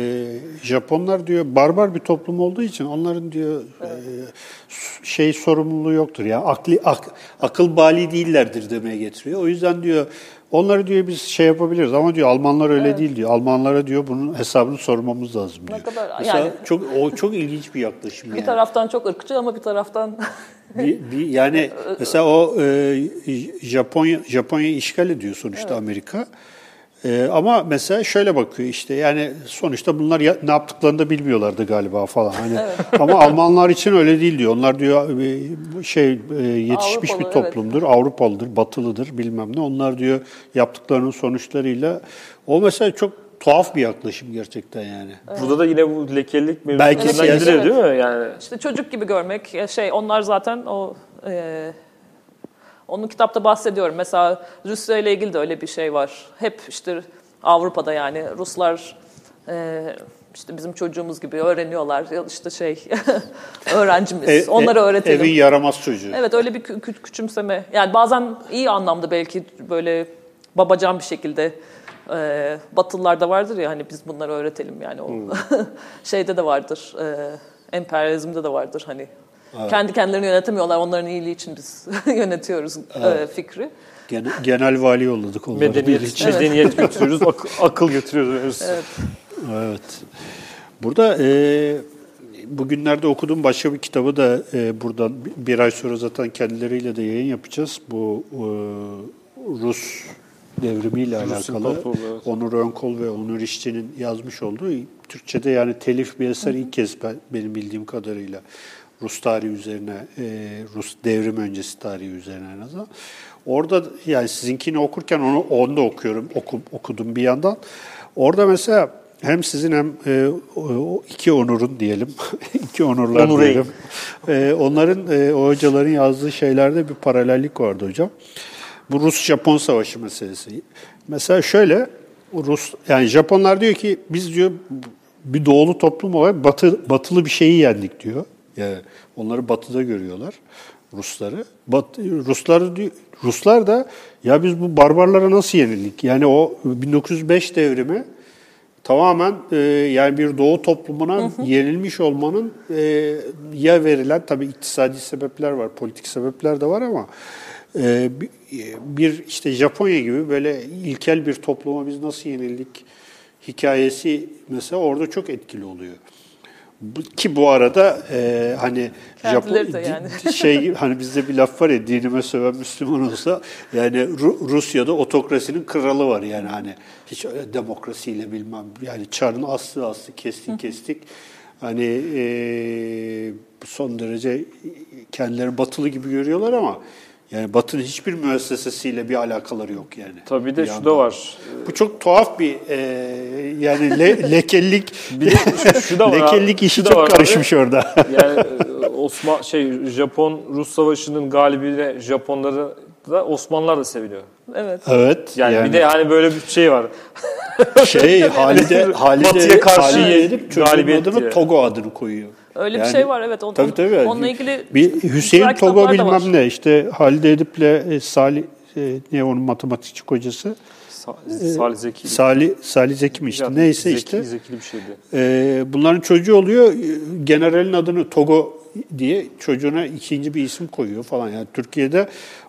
Japonlar diyor barbar bir toplum olduğu için onların diyor e, şey sorumluluğu yoktur. Yani akli ak, akıl bali değillerdir demeye getiriyor. O yüzden diyor onları diyor biz şey yapabiliriz ama diyor Almanlar öyle değil diyor. Almanlara diyor bunun hesabını sormamız lazım diyor. Ne kadar- Mesela yani- çok o çok ilginç bir yaklaşım bir yani. taraftan çok ırkçı ama bir taraftan Bir, bir, yani mesela o e, Japonya Japonya işgal ediyor sonuçta Amerika. E, ama mesela şöyle bakıyor işte yani sonuçta bunlar ya, ne yaptıklarını da bilmiyorlardı galiba falan. Hani ama Almanlar için öyle değil diyor. Onlar diyor e, şey e, yetişmiş Avrupalı, bir toplumdur, Avrupalıdır, Batılıdır bilmem ne. Onlar diyor yaptıklarının sonuçlarıyla o mesela çok tuhaf bir yaklaşım gerçekten yani. Burada da yine bu lekelik Belki mevzusundan siyasi- Evet. değil mi? Yani işte çocuk gibi görmek şey onlar zaten o e, onun kitapta bahsediyorum. Mesela Rusya ile ilgili de öyle bir şey var. Hep işte Avrupa'da yani Ruslar e, işte bizim çocuğumuz gibi öğreniyorlar. İşte şey öğrencimiz. E- Onlara e- öğretelim. Evin yaramaz çocuğu. Evet öyle bir kü- kü- küçümseme. Yani bazen iyi anlamda belki böyle babacan bir şekilde e, Batılılarda vardır ya hani biz bunları öğretelim yani o şeyde de vardır. E, emperyalizmde de vardır hani. Kendi kendilerini yönetemiyorlar. Onların iyiliği için biz yönetiyoruz e, fikri. Genel, genel vali yolladık onları. bir medeniyet, için. medeniyet götürüyoruz, ak- akıl götürüyoruz. Evet. Evet. Burada e, bugünlerde okuduğum başka bir kitabı da e, buradan bir- bir ay sonra zaten kendileriyle de yayın yapacağız. Bu e, Rus devrimiyle Rus alakalı İmparatorluğu, evet. Onur Önkol ve Onur İşçi'nin yazmış olduğu Türkçe'de yani telif bir eser ilk kez ben, benim bildiğim kadarıyla Rus tarihi üzerine, e, Rus devrim öncesi tarihi üzerine en azından. Orada yani sizinkini okurken onu onu da okuyorum, oku, okudum bir yandan. Orada mesela hem sizin hem e, iki onurun diyelim, iki onurlar Onur diyelim. E, onların, e, o hocaların yazdığı şeylerde bir paralellik vardı hocam. Bu Rus-Japon savaşı meselesi. Mesela şöyle, Rus yani Japonlar diyor ki biz diyor bir doğulu toplum olarak batı, batılı bir şeyi yendik diyor. Yani onları batıda görüyorlar Rusları. Bat, Ruslar diyor- Ruslar da ya biz bu barbarlara nasıl yenildik? Yani o 1905 devrimi tamamen e, yani bir doğu toplumuna yenilmiş olmanın e, ya verilen tabii iktisadi sebepler var, politik sebepler de var ama bir- bir işte Japonya gibi böyle ilkel bir topluma biz nasıl yenildik hikayesi mesela orada çok etkili oluyor. Ki bu arada e, hani Kendileri Japon yani. şey hani bizde bir laf var ya dinime söven Müslüman olsa yani Ru- Rusya'da otokrasinin kralı var yani hani hiç öyle demokrasiyle bilmem yani çarın aslı aslı kestik kestik hani e, son derece kendileri batılı gibi görüyorlar ama yani batının hiçbir müessesesiyle bir alakaları yok yani. Tabii bir de Bir şu da var. Bu çok tuhaf bir e, yani le, lekellik Bir de şu, şu da var. abi, lekellik işi şu çok var abi. karışmış orada. Yani e, Osman şey Japon Rus savaşının galibine Japonları da Osmanlılar da seviliyor. Evet. Evet. Yani, bir de hani böyle bir şey var. şey Halide Halide Batı'ya karşı Halide galibiyet adını diye. Togo adını koyuyor. Öyle Yani- bir şey var evet. On, Tabii tabii. Onunla ilgili bir Hüseyin Togo bilmem ne işte Halide Edip'le e, Salih e, ne onun matematikçi kocası Sa- Salih Zeki. Salih Salih Zeki mi işte Ya, neyse Zeki, işte Zekili bir şeydi. e, bunların çocuğu oluyor e, generalin adını Togo diye çocuğuna ikinci bir isim koyuyor falan yani Türkiye'de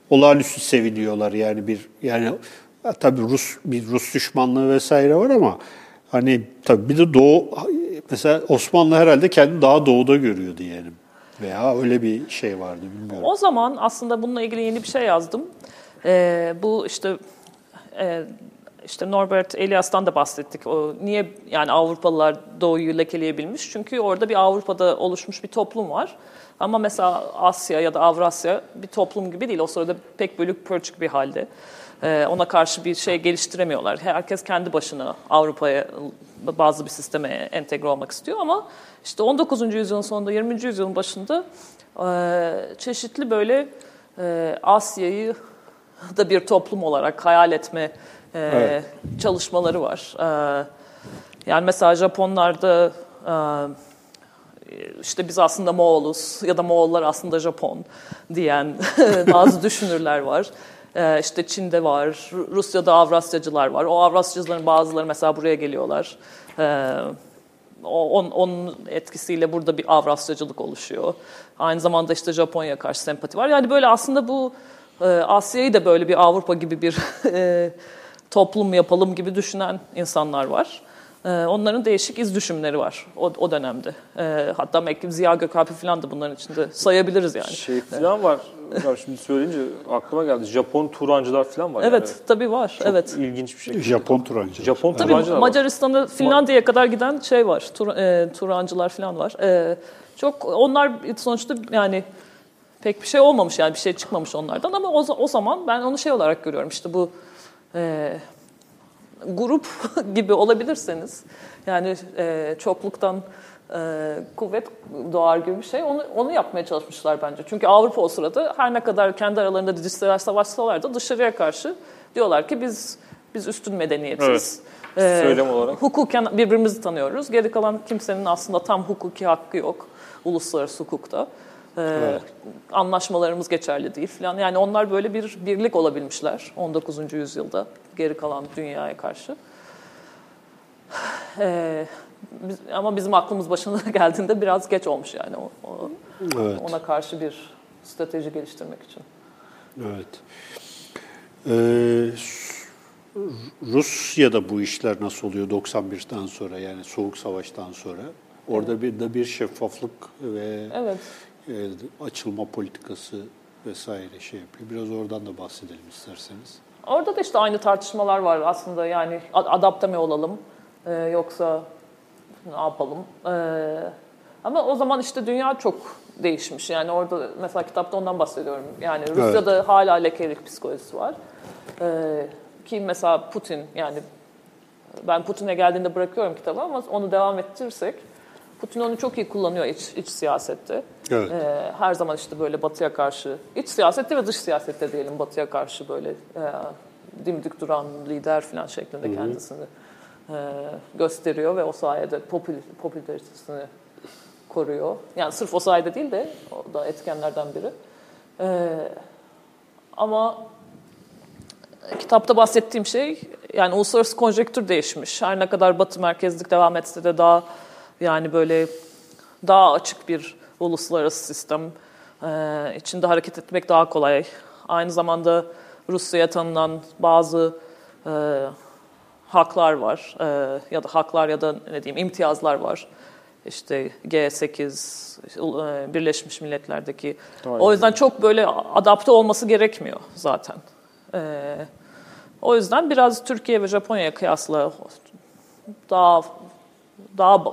olağanüstü seviniyorlar yani bir yani ya tabii Rus bir Rus düşmanlığı vesaire var ama hani tabii bir de Doğu mesela Osmanlı herhalde kendini daha doğuda görüyordu yani veya öyle bir şey vardı bilmiyorum. O zaman aslında bununla ilgili yeni bir şey yazdım. Ee, bu işte e, işte Norbert Elias'tan da bahsettik. O niye yani Avrupalılar Doğu'yu lekeleyebilmiş? Çünkü orada bir Avrupa'da oluşmuş bir toplum var. Ama mesela Asya ya da Avrasya bir toplum gibi değil. O sırada pek bölük pörçük bir halde. Ee, ona karşı bir şey geliştiremiyorlar. Herkes kendi başına Avrupa'ya bazı bir sisteme entegre olmak istiyor ama işte 19. yüzyılın sonunda 20. yüzyılın başında e, çeşitli böyle e, Asya'yı da bir toplum olarak hayal etme e, Evet. çalışmaları var. Yani mesela Japonlarda işte biz aslında Moğoluz ya da Moğollar aslında Japon diyen bazı düşünürler var. Ee, işte Çin'de var, Rusya'da Avrasyacılar var. O Avrasyacıların bazıları mesela buraya geliyorlar. Ee, on, onun etkisiyle burada bir Avrasyacılık oluşuyor. Aynı zamanda işte Japonya karşı sempati var. Yani böyle aslında bu e, Asya'yı da böyle bir Avrupa gibi bir e, toplum yapalım gibi düşünen insanlar var. E, onların değişik iz düşümleri var o, o dönemde. E, hatta belki Ziya Gökalp'i falan da bunların içinde sayabiliriz yani. Şey falan var. Ya şimdi söyleyince aklıma geldi. Japon Turancılar falan var. Evet, yani. tabii var. Çok evet. ilginç bir şey. Japon Turancı. Japon Tabii Turancılar var. Macaristan'da Finlandiya'ya kadar giden şey var. Tur, e, Turancılar falan var. E, çok onlar sonuçta yani pek bir şey olmamış yani bir şey çıkmamış onlardan ama o, o zaman ben onu şey olarak görüyorum işte bu e, grup gibi olabilirseniz yani e, çokluktan e, kuvvet doğar gibi bir şey onu, onu yapmaya çalışmışlar bence. Çünkü Avrupa o sırada her ne kadar kendi aralarında dişsel savaşsalar da dışarıya karşı diyorlar ki biz biz üstün medeniyetiz. Evet. Söylem olarak. Hukuken birbirimizi tanıyoruz. Geri kalan kimsenin aslında tam hukuki hakkı yok uluslararası hukukta. Ee, evet. Anlaşmalarımız geçerli değil falan. Yani onlar böyle bir birlik olabilmişler 19. yüzyılda geri kalan dünyaya karşı. Ee, biz, ama bizim aklımız başına geldiğinde biraz geç olmuş yani o, o, evet. ona karşı bir strateji geliştirmek için. Evet. Ee, Rusya'da bu işler nasıl oluyor 91'den sonra yani Soğuk Savaş'tan sonra? Orada bir de bir şeffaflık ve evet. E, açılma politikası vesaire şey yapıyor. Biraz oradan da bahsedelim isterseniz. Orada da işte aynı tartışmalar var aslında yani adapte mi olalım e, yoksa ne yapalım? E, ama o zaman işte dünya çok değişmiş. Yani orada mesela kitapta ondan bahsediyorum. Yani Rusya'da evet. hala lekelik psikolojisi var. E, ki mesela Putin yani ben Putin'e geldiğinde bırakıyorum kitabı ama onu devam ettirirsek Putin onu çok iyi kullanıyor iç, iç siyasette. Evet. Ee, her zaman işte böyle batıya karşı, iç siyasette ve dış siyasette diyelim batıya karşı böyle e, dimdik duran lider falan şeklinde Hı-hı. kendisini e, gösteriyor ve o sayede popül, popülaritesini koruyor. Yani sırf o sayede değil de o da etkenlerden biri. E, ama kitapta bahsettiğim şey yani uluslararası konjektür değişmiş. Her ne kadar batı merkezlik devam etse de daha yani böyle daha açık bir uluslararası sistem e, içinde hareket etmek daha kolay. Aynı zamanda Rusya'ya tanınan bazı e, haklar var e, ya da haklar ya da ne diyeyim imtiyazlar var. İşte G8, Birleşmiş Milletler'deki. Aynen. O yüzden çok böyle adapte olması gerekmiyor zaten. E, o yüzden biraz Türkiye ve Japonya'ya kıyasla daha daha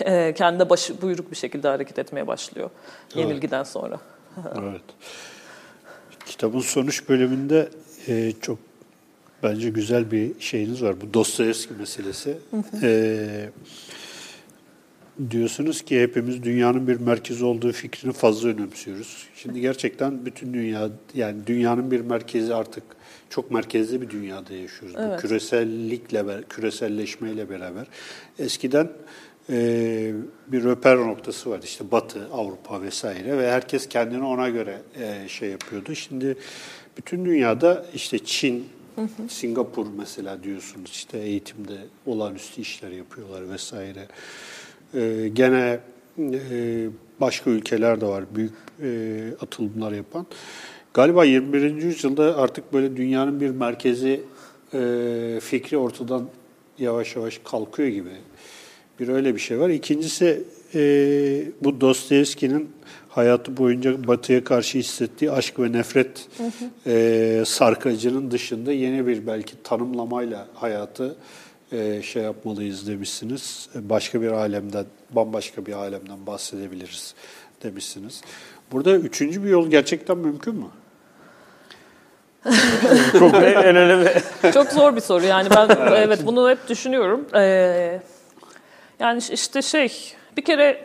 e, kendi başı buyruk bir şekilde hareket etmeye başlıyor yenilgiden evet. sonra. evet. Kitabın sonuç bölümünde e, çok bence güzel bir şeyiniz var. Bu Dostoyevski meselesi. e, diyorsunuz ki hepimiz dünyanın bir merkezi olduğu fikrini fazla önemsiyoruz. Şimdi gerçekten bütün dünya yani dünyanın bir merkezi artık çok merkezli bir dünyada yaşıyoruz. Evet. Bu küresellikle, küreselleşmeyle beraber. Eskiden e, bir röper noktası vardı işte Batı, Avrupa vesaire ve herkes kendini ona göre e, şey yapıyordu. Şimdi bütün dünyada işte Çin, hı hı. Singapur mesela diyorsunuz işte eğitimde olağanüstü işler yapıyorlar vesaire. E, gene e, başka ülkeler de var büyük e, atılımlar yapan. Galiba 21. yüzyılda artık böyle dünyanın bir merkezi e, fikri ortadan yavaş yavaş kalkıyor gibi. Bir öyle bir şey var. İkincisi e, bu Dostoyevski'nin hayatı boyunca Batı'ya karşı hissettiği aşk ve nefret hı hı. E, sarkacının dışında yeni bir belki tanımlamayla hayatı e, şey yapmalıyız demişsiniz. Başka bir alemden, bambaşka bir alemden bahsedebiliriz demişsiniz. Burada üçüncü bir yol gerçekten mümkün mü? Çok en önemli. Çok zor bir soru yani ben evet, evet bunu hep düşünüyorum. Ee, yani işte şey bir kere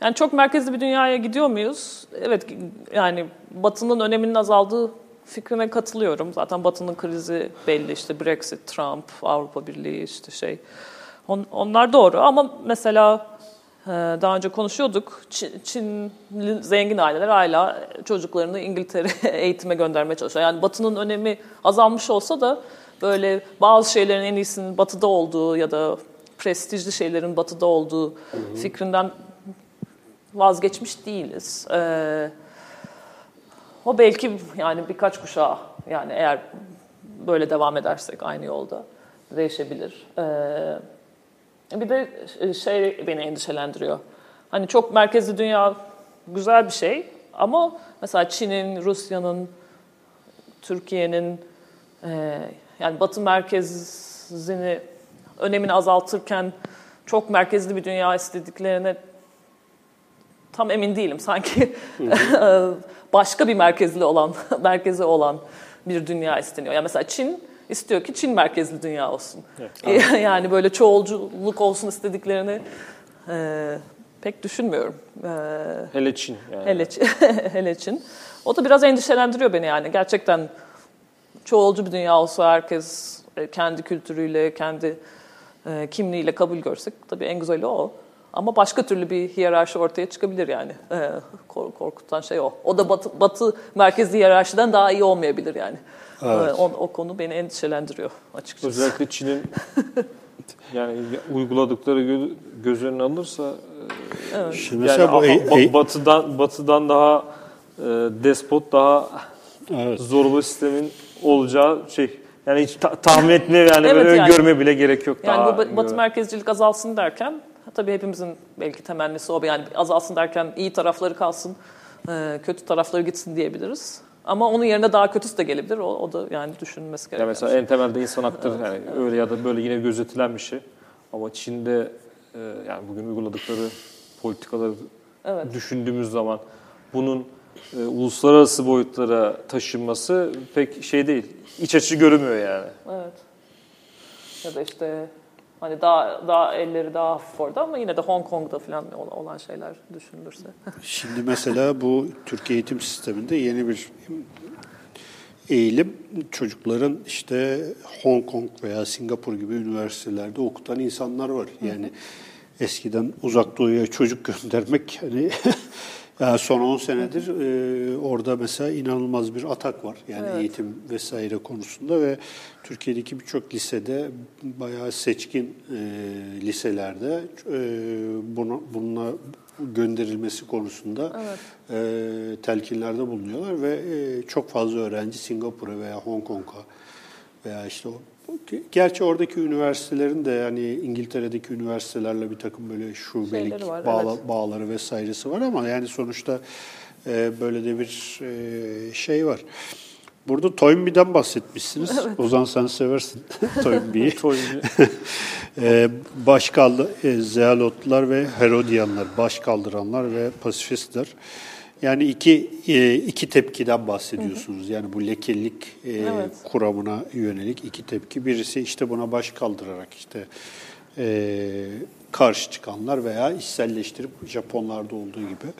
yani çok merkezli bir dünyaya gidiyor muyuz? Evet yani Batı'nın öneminin azaldığı fikrine katılıyorum. Zaten Batı'nın krizi belli işte Brexit, Trump, Avrupa Birliği işte şey. On, onlar doğru ama mesela daha önce konuşuyorduk. Çin, Çinli zengin aileler hala çocuklarını İngiltere eğitime göndermeye çalışıyor. Yani Batı'nın önemi azalmış olsa da böyle bazı şeylerin en iyisinin Batı'da olduğu ya da prestijli şeylerin Batı'da olduğu fikrinden vazgeçmiş değiliz. Ee, o belki yani birkaç kuşağı yani eğer böyle devam edersek aynı yolda değişebilir. Ee, bir de şey beni endişelendiriyor. Hani çok merkezli dünya güzel bir şey ama mesela Çin'in, Rusya'nın, Türkiye'nin e, yani Batı merkezini önemini azaltırken çok merkezli bir dünya istediklerine tam emin değilim. Sanki başka bir merkezli olan, merkezi olan bir dünya isteniyor. Yani mesela Çin istiyor ki Çin merkezli dünya olsun. Evet, yani böyle çoğulculuk olsun istediklerini e, pek düşünmüyorum. E, hele Çin. Yani. Hele, hele Çin. O da biraz endişelendiriyor beni yani. Gerçekten çoğulcu bir dünya olsa herkes e, kendi kültürüyle, kendi e, kimliğiyle kabul görsek tabii en güzeli o. Ama başka türlü bir hiyerarşi ortaya çıkabilir yani. E, korkutan şey o. O da batı, batı merkezli hiyerarşiden daha iyi olmayabilir yani. Evet. O, o konu beni endişelendiriyor açıkçası. Özellikle Çin'in yani uyguladıkları göz önüne alırsa evet. Şimdi yani bu e, batıdan batıdan daha e, despot daha evet. zorlu sistemin olacağı şey yani hiç ta- tahmin etmeye yani evet, böyle yani. görme bile gerek yok. Yani daha bu batı göre. merkezcilik azalsın derken tabii hepimizin belki temennisi o. Yani azalsın derken iyi tarafları kalsın, e, kötü tarafları gitsin diyebiliriz. Ama onun yerine daha kötüsü de gelebilir. O, o da yani düşünülmesi gerekiyor. Ya mesela şey. en temelde insan hakları yani öyle ya da böyle yine gözetilen bir şey. Ama Çin'de e, yani bugün uyguladıkları politikaları evet. düşündüğümüz zaman bunun e, uluslararası boyutlara taşınması pek şey değil. İç açı görünmüyor yani. Evet. Ya da işte hani daha daha elleri daha hafif orada ama yine de Hong Kong'da falan olan şeyler düşünülürse. Şimdi mesela bu Türkiye eğitim sisteminde yeni bir eğilim çocukların işte Hong Kong veya Singapur gibi üniversitelerde okutan insanlar var. Yani eskiden uzak doğuya çocuk göndermek hani Yani son 10 senedir e, orada mesela inanılmaz bir atak var. Yani evet. eğitim vesaire konusunda ve Türkiye'deki birçok lisede bayağı seçkin e, liselerde e, bunu, bununla gönderilmesi konusunda evet. e, telkinlerde bulunuyorlar ve e, çok fazla öğrenci Singapur'a veya Hong Kong'a veya işte o Gerçi oradaki üniversitelerin de yani İngiltere'deki üniversitelerle bir takım böyle şubelik var, bağla, evet. bağları vesairesi var ama yani sonuçta e, böyle de bir e, şey var. Burada Toynbee'den bahsetmişsiniz. Evet. Ozan sen seversin Toynbee'yi. e, baş kaldı, e, Zealotlar ve Herodianlar, baş kaldıranlar ve pasifistler. Yani iki e, iki tepkiden bahsediyorsunuz. Yani bu lekelik e, evet. kuramına yönelik iki tepki. Birisi işte buna baş kaldırarak işte e, karşı çıkanlar veya içselleştirip Japonlarda olduğu gibi.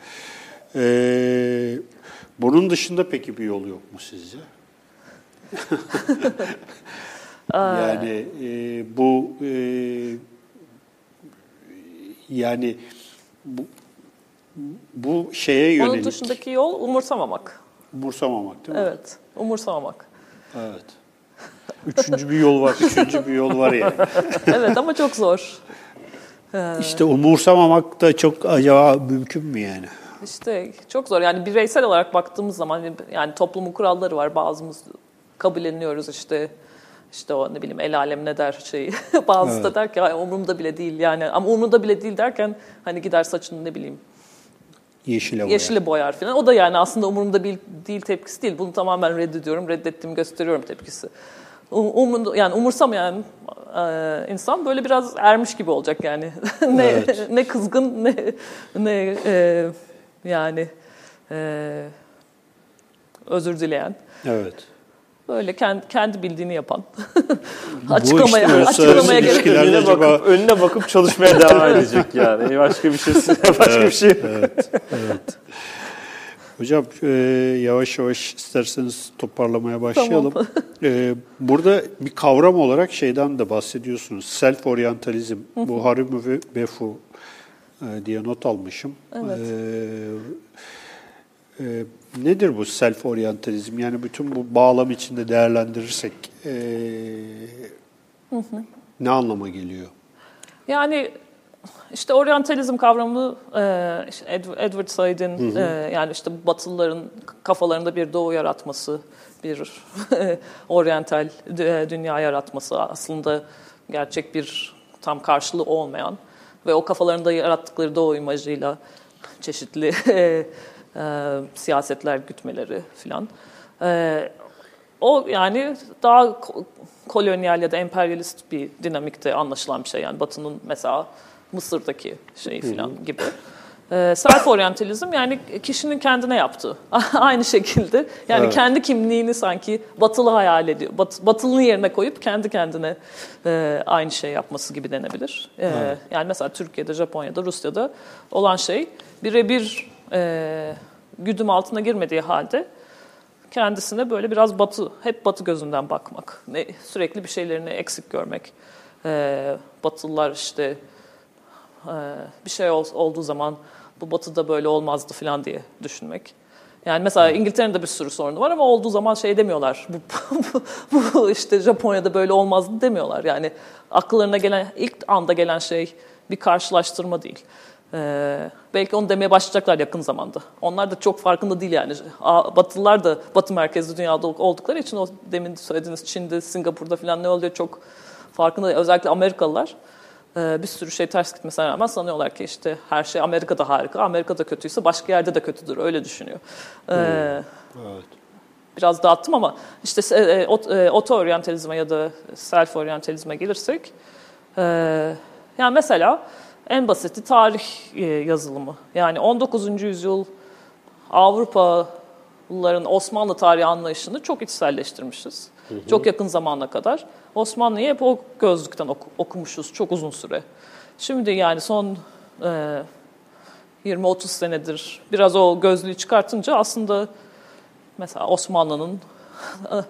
bunun dışında peki bir yol yok mu sizce? yani bu yani bu, bu şeye yönelik. Onun dışındaki yol umursamamak. Umursamamak değil mi? Evet, umursamamak. Evet. Üçüncü bir yol var. Üçüncü bir yol var yani. evet ama çok zor. İşte umursamamak da çok acaba mümkün mü yani? İşte çok zor. Yani bireysel olarak baktığımız zaman yani toplumun kuralları var. Bazımız kabulleniyoruz işte işte o ne bileyim el alem ne der şeyi. Bazısı evet. da der ki umurumda bile değil yani. Ama umurumda bile değil derken hani gider saçını ne bileyim Yeşile boyar. Yeşile boyar falan. O da yani aslında umurumda bir, değil tepkisi değil. Bunu tamamen reddediyorum, reddettiğimi gösteriyorum tepkisi. Umurunda, yani umursamayan e, insan böyle biraz ermiş gibi olacak yani. ne evet. ne kızgın ne ne e, yani e, özür dileyen. Evet. Böyle kendi, kendi bildiğini yapan. açıklamaya, işte açıklamaya gerek yok. Önüne, acaba... bakıp, önüne bakıp çalışmaya devam edecek yani. Başka bir şey başka evet, bir şey. evet, evet. Hocam e, yavaş yavaş isterseniz toparlamaya başlayalım. Tamam. e, burada bir kavram olarak şeyden de bahsediyorsunuz. Self oryantalizm. Bu Harumu ve Befu e, diye not almışım. Evet. E, e, nedir bu self oryantalizm? Yani bütün bu bağlam içinde değerlendirirsek e, ne anlama geliyor? Yani işte oryantalizm kavramını e, işte Edward Said'in e, yani işte Batılıların kafalarında bir doğu yaratması, bir oryantal dünya yaratması aslında gerçek bir tam karşılığı olmayan ve o kafalarında yarattıkları doğu imajıyla çeşitli e, e, siyasetler gütmeleri filan. E, o yani daha kolonyal ya da emperyalist bir dinamikte anlaşılan bir şey. Yani Batı'nın mesela Mısır'daki şey filan gibi. Ee, self oryantalizm yani kişinin kendine yaptığı. Aynı şekilde yani evet. kendi kimliğini sanki batılı hayal ediyor. Bat, batılının yerine koyup kendi kendine e, aynı şey yapması gibi denebilir. E, evet. Yani mesela Türkiye'de, Japonya'da, Rusya'da olan şey birebir e, güdüm altına girmediği halde kendisine böyle biraz batı, hep batı gözünden bakmak. Ne, sürekli bir şeylerini eksik görmek. E, batılılar işte e, bir şey ol, olduğu zaman bu batıda böyle olmazdı falan diye düşünmek. Yani mesela İngiltere'nin de bir sürü sorunu var ama olduğu zaman şey demiyorlar. Bu, bu işte Japonya'da böyle olmazdı demiyorlar. Yani akıllarına gelen ilk anda gelen şey bir karşılaştırma değil. Ee, belki onu demeye başlayacaklar yakın zamanda. Onlar da çok farkında değil yani. Batılılar da Batı merkezli dünyada oldukları için o demin söylediğiniz Çin'de, Singapur'da falan ne oluyor çok farkında değil. Özellikle Amerikalılar e, bir sürü şey ters gitmesine rağmen sanıyorlar ki işte her şey Amerika'da harika, Amerika'da kötüyse başka yerde de kötüdür. Öyle düşünüyor. Ee, evet. Biraz dağıttım ama işte e, e, oto-oryantalizme ya da self-oryantalizme gelirsek yani mesela en basiti tarih e, yazılımı. Yani 19. yüzyıl Avrupalıların Osmanlı tarihi anlayışını çok içselleştirmişiz. Hı hı. Çok yakın zamana kadar. Osmanlı'yı hep o gözlükten oku, okumuşuz çok uzun süre. Şimdi yani son e, 20-30 senedir biraz o gözlüğü çıkartınca aslında mesela Osmanlı'nın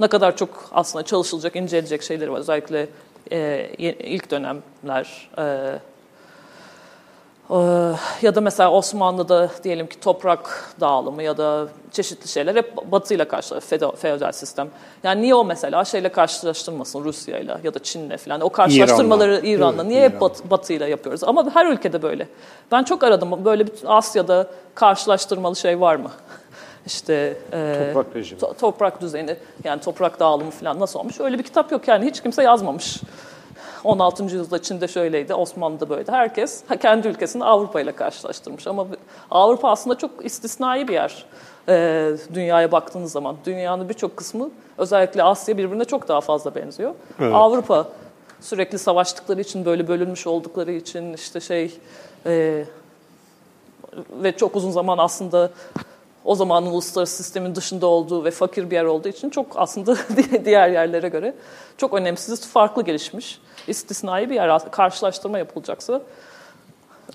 ne kadar çok aslında çalışılacak, inceleyecek şeyleri var. Özellikle e, ilk dönemler, e, ya da mesela Osmanlı'da diyelim ki toprak dağılımı ya da çeşitli şeyler hep batıyla karşılaştırıyor, feodal sistem. Yani niye o mesela şeyle karşılaştırmasın Rusya'yla ya da Çin'le falan. O karşılaştırmaları İran'la, İran'la niye İran. hep bat, batıyla yapıyoruz? Ama her ülkede böyle. Ben çok aradım böyle bir Asya'da karşılaştırmalı şey var mı? İşte e, toprak rejimi. To, toprak düzeni yani toprak dağılımı falan nasıl olmuş? Öyle bir kitap yok yani hiç kimse yazmamış. 16. yüzyılda Çin'de şöyleydi, Osmanlı'da böyleydi. Herkes kendi ülkesini Avrupa ile karşılaştırmış. Ama Avrupa aslında çok istisnai bir yer e, dünyaya baktığınız zaman. Dünyanın birçok kısmı özellikle Asya birbirine çok daha fazla benziyor. Evet. Avrupa sürekli savaştıkları için, böyle bölünmüş oldukları için işte şey e, ve çok uzun zaman aslında o zamanın uluslararası sistemin dışında olduğu ve fakir bir yer olduğu için çok aslında diğer yerlere göre çok önemsiz, farklı gelişmiş istisnai bir yer karşılaştırma yapılacaksa.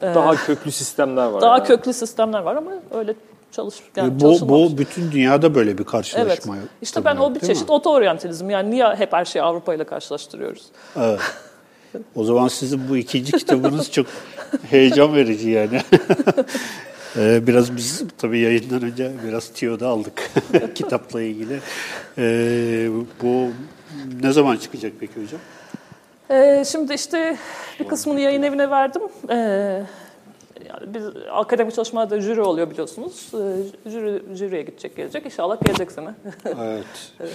Daha e, köklü sistemler var. Daha yani. köklü sistemler var ama öyle çalış yani e, bu, bu bütün dünyada böyle bir karşılaşma. Evet. İşte ben o bir çeşit oto-oryantalizm. Yani niye hep her şeyi Avrupa ile karşılaştırıyoruz? Evet. O zaman sizin bu ikinci kitabınız çok heyecan verici yani. Ee, biraz biz tabii yayından önce biraz tiyoda aldık kitapla ilgili. Ee, bu ne zaman çıkacak peki hocam? Ee, şimdi işte bir kısmını yayın evine verdim. Ee, biz akademik çalışmalarda jüri oluyor biliyorsunuz. Ee, jüri, jüriye gidecek gelecek. İnşallah gelecek sene. evet.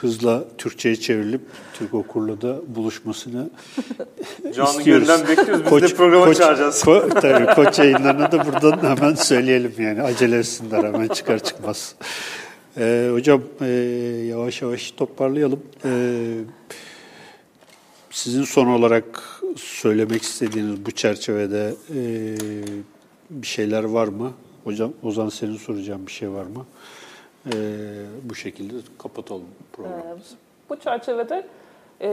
Hızla Türkçe'ye çevrilip Türk okurla da buluşmasını Canlı istiyoruz. gönülden bekliyoruz. Biz koç, de programa koç, çağıracağız. Ko, tabii koç yayınlarına da buradan hemen söyleyelim yani. Acele etsinler hemen çıkar çıkmaz. Ee, hocam e, yavaş yavaş toparlayalım. Ee, sizin son olarak söylemek istediğiniz bu çerçevede e, bir şeyler var mı? Hocam Ozan senin soracağım bir şey var mı? E, bu şekilde kapatalım programımızı. Ee, bu çerçevede e,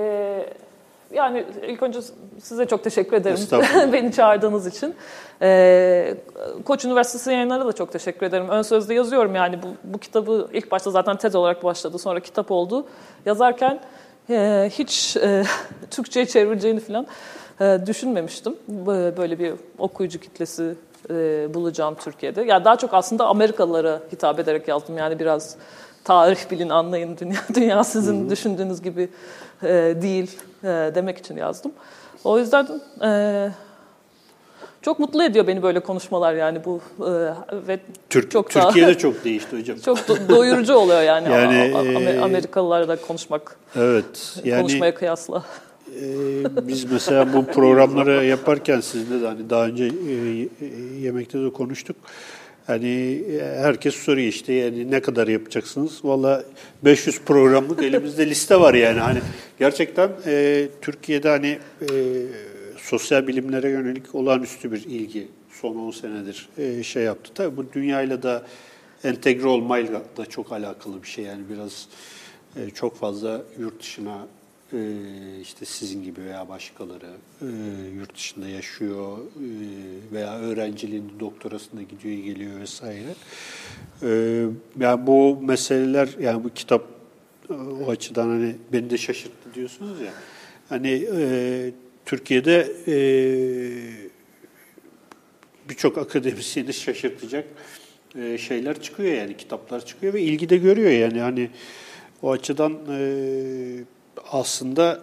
yani ilk önce size çok teşekkür ederim beni çağırdığınız için. Ee, Koç Üniversitesi yayınlarına da çok teşekkür ederim. Ön sözde yazıyorum yani bu, bu kitabı ilk başta zaten tez olarak başladı sonra kitap oldu. Yazarken e, hiç e, Türkçe'ye çevrileceğini falan e, düşünmemiştim. Böyle bir okuyucu kitlesi e, bulacağım Türkiye'de. Ya daha çok aslında Amerikalılara hitap ederek yazdım. Yani biraz tarih bilin, anlayın, dünya, dünya sizin düşündüğünüz gibi e, değil e, demek için yazdım. O yüzden e, çok mutlu ediyor beni böyle konuşmalar yani bu e, ve Türk, çok daha- Türkiye'de çok değişti hocam. çok do- doyurucu oluyor yani, Yani, e, Amerikalılarla konuşmak, Evet. Yani konuşmaya kıyasla. Ee, biz mesela bu programları yaparken sizle de hani daha önce e, yemekte de konuştuk. Hani e, herkes soruyor işte yani ne kadar yapacaksınız? Valla 500 programlık elimizde liste var yani. Hani gerçekten e, Türkiye'de hani e, sosyal bilimlere yönelik olağanüstü bir ilgi son 10 senedir e, şey yaptı. Tabii bu dünyayla da entegre olmayla da çok alakalı bir şey yani biraz e, çok fazla yurt dışına işte sizin gibi veya başkaları e, yurt dışında yaşıyor e, veya öğrenciliğinde doktorasında gidiyor geliyor vesaire. Yani bu meseleler yani bu kitap e, o açıdan hani beni de şaşırttı diyorsunuz ya. Hani e, Türkiye'de e, birçok akademisyeni şaşırtacak şeyler çıkıyor yani kitaplar çıkıyor ve ilgi de görüyor yani hani o açıdan aslında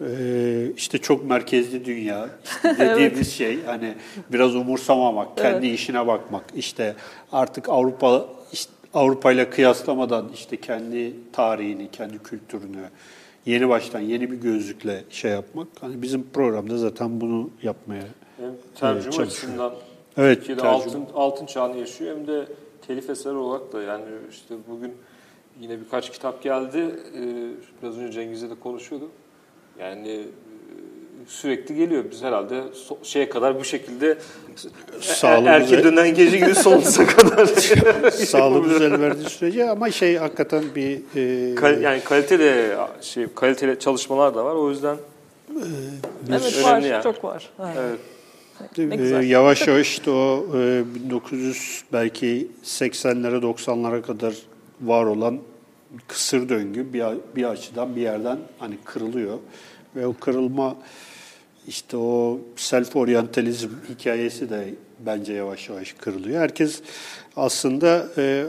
e, işte çok merkezli dünya işte dediğimiz şey hani biraz umursamamak, kendi işine bakmak işte artık Avrupa işte Avrupa ile kıyaslamadan işte kendi tarihini, kendi kültürünü yeni baştan yeni bir gözlükle şey yapmak. Hani bizim programda zaten bunu yapmaya Hem tercüme Evet, çalışıyor. açısından Evet, tercüme. altın, altın çağını yaşıyor hem de telif eser olarak da yani işte bugün yine birkaç kitap geldi. Ee, Biraz önce Cengiz'le de konuşuyorduk. Yani e, sürekli geliyor. Biz herhalde so- şeye kadar bu şekilde Sağlığımıza- erken dönen gece gibi sonsuza kadar. sağlığımız el verdiği sürece ama şey hakikaten bir e, Kal- yani kaliteli şey kaliteli çalışmalar da var. O yüzden Evet önemli var, yani. çok var. Evet. evet. E, yavaş yavaş işte o e, 1900 belki 80'lere 90'lara kadar var olan kısır döngü bir, bir açıdan bir yerden hani kırılıyor ve o kırılma işte o self oryantalizm hikayesi de bence yavaş yavaş kırılıyor. Herkes aslında e,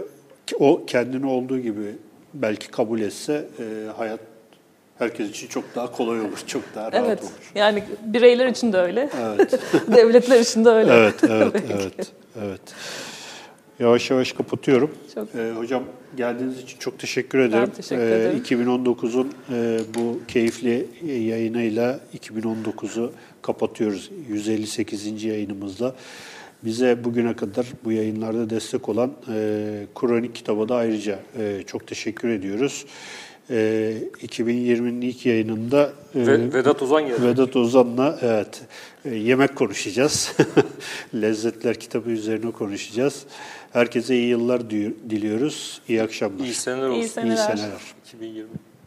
o kendini olduğu gibi belki kabul etse e, hayat herkes için çok daha kolay olur, çok daha rahat Evet, olur. yani bireyler için de öyle, Evet. devletler için de öyle. Evet, evet, evet, evet. Yavaş yavaş kapatıyorum. Çok- Ee, hocam geldiğiniz için çok teşekkür ederim. teşekkür Ee, ederim. 2019'un e, bu keyifli yayınıyla 2019'u kapatıyoruz 158. yayınımızla. Bize bugüne kadar bu yayınlarda destek olan e, Kronik kitabı da ayrıca e, çok teşekkür ediyoruz. E, 2020'nin ilk yayınında e, Ve- Vedat Ozan geldi. Vedat Ozan'la evet e, yemek konuşacağız. Lezzetler kitabı üzerine konuşacağız. Herkese iyi yıllar di- diliyoruz. İyi akşamlar. İyi seneler olsun. İyi seneler. İyi seneler. 2020.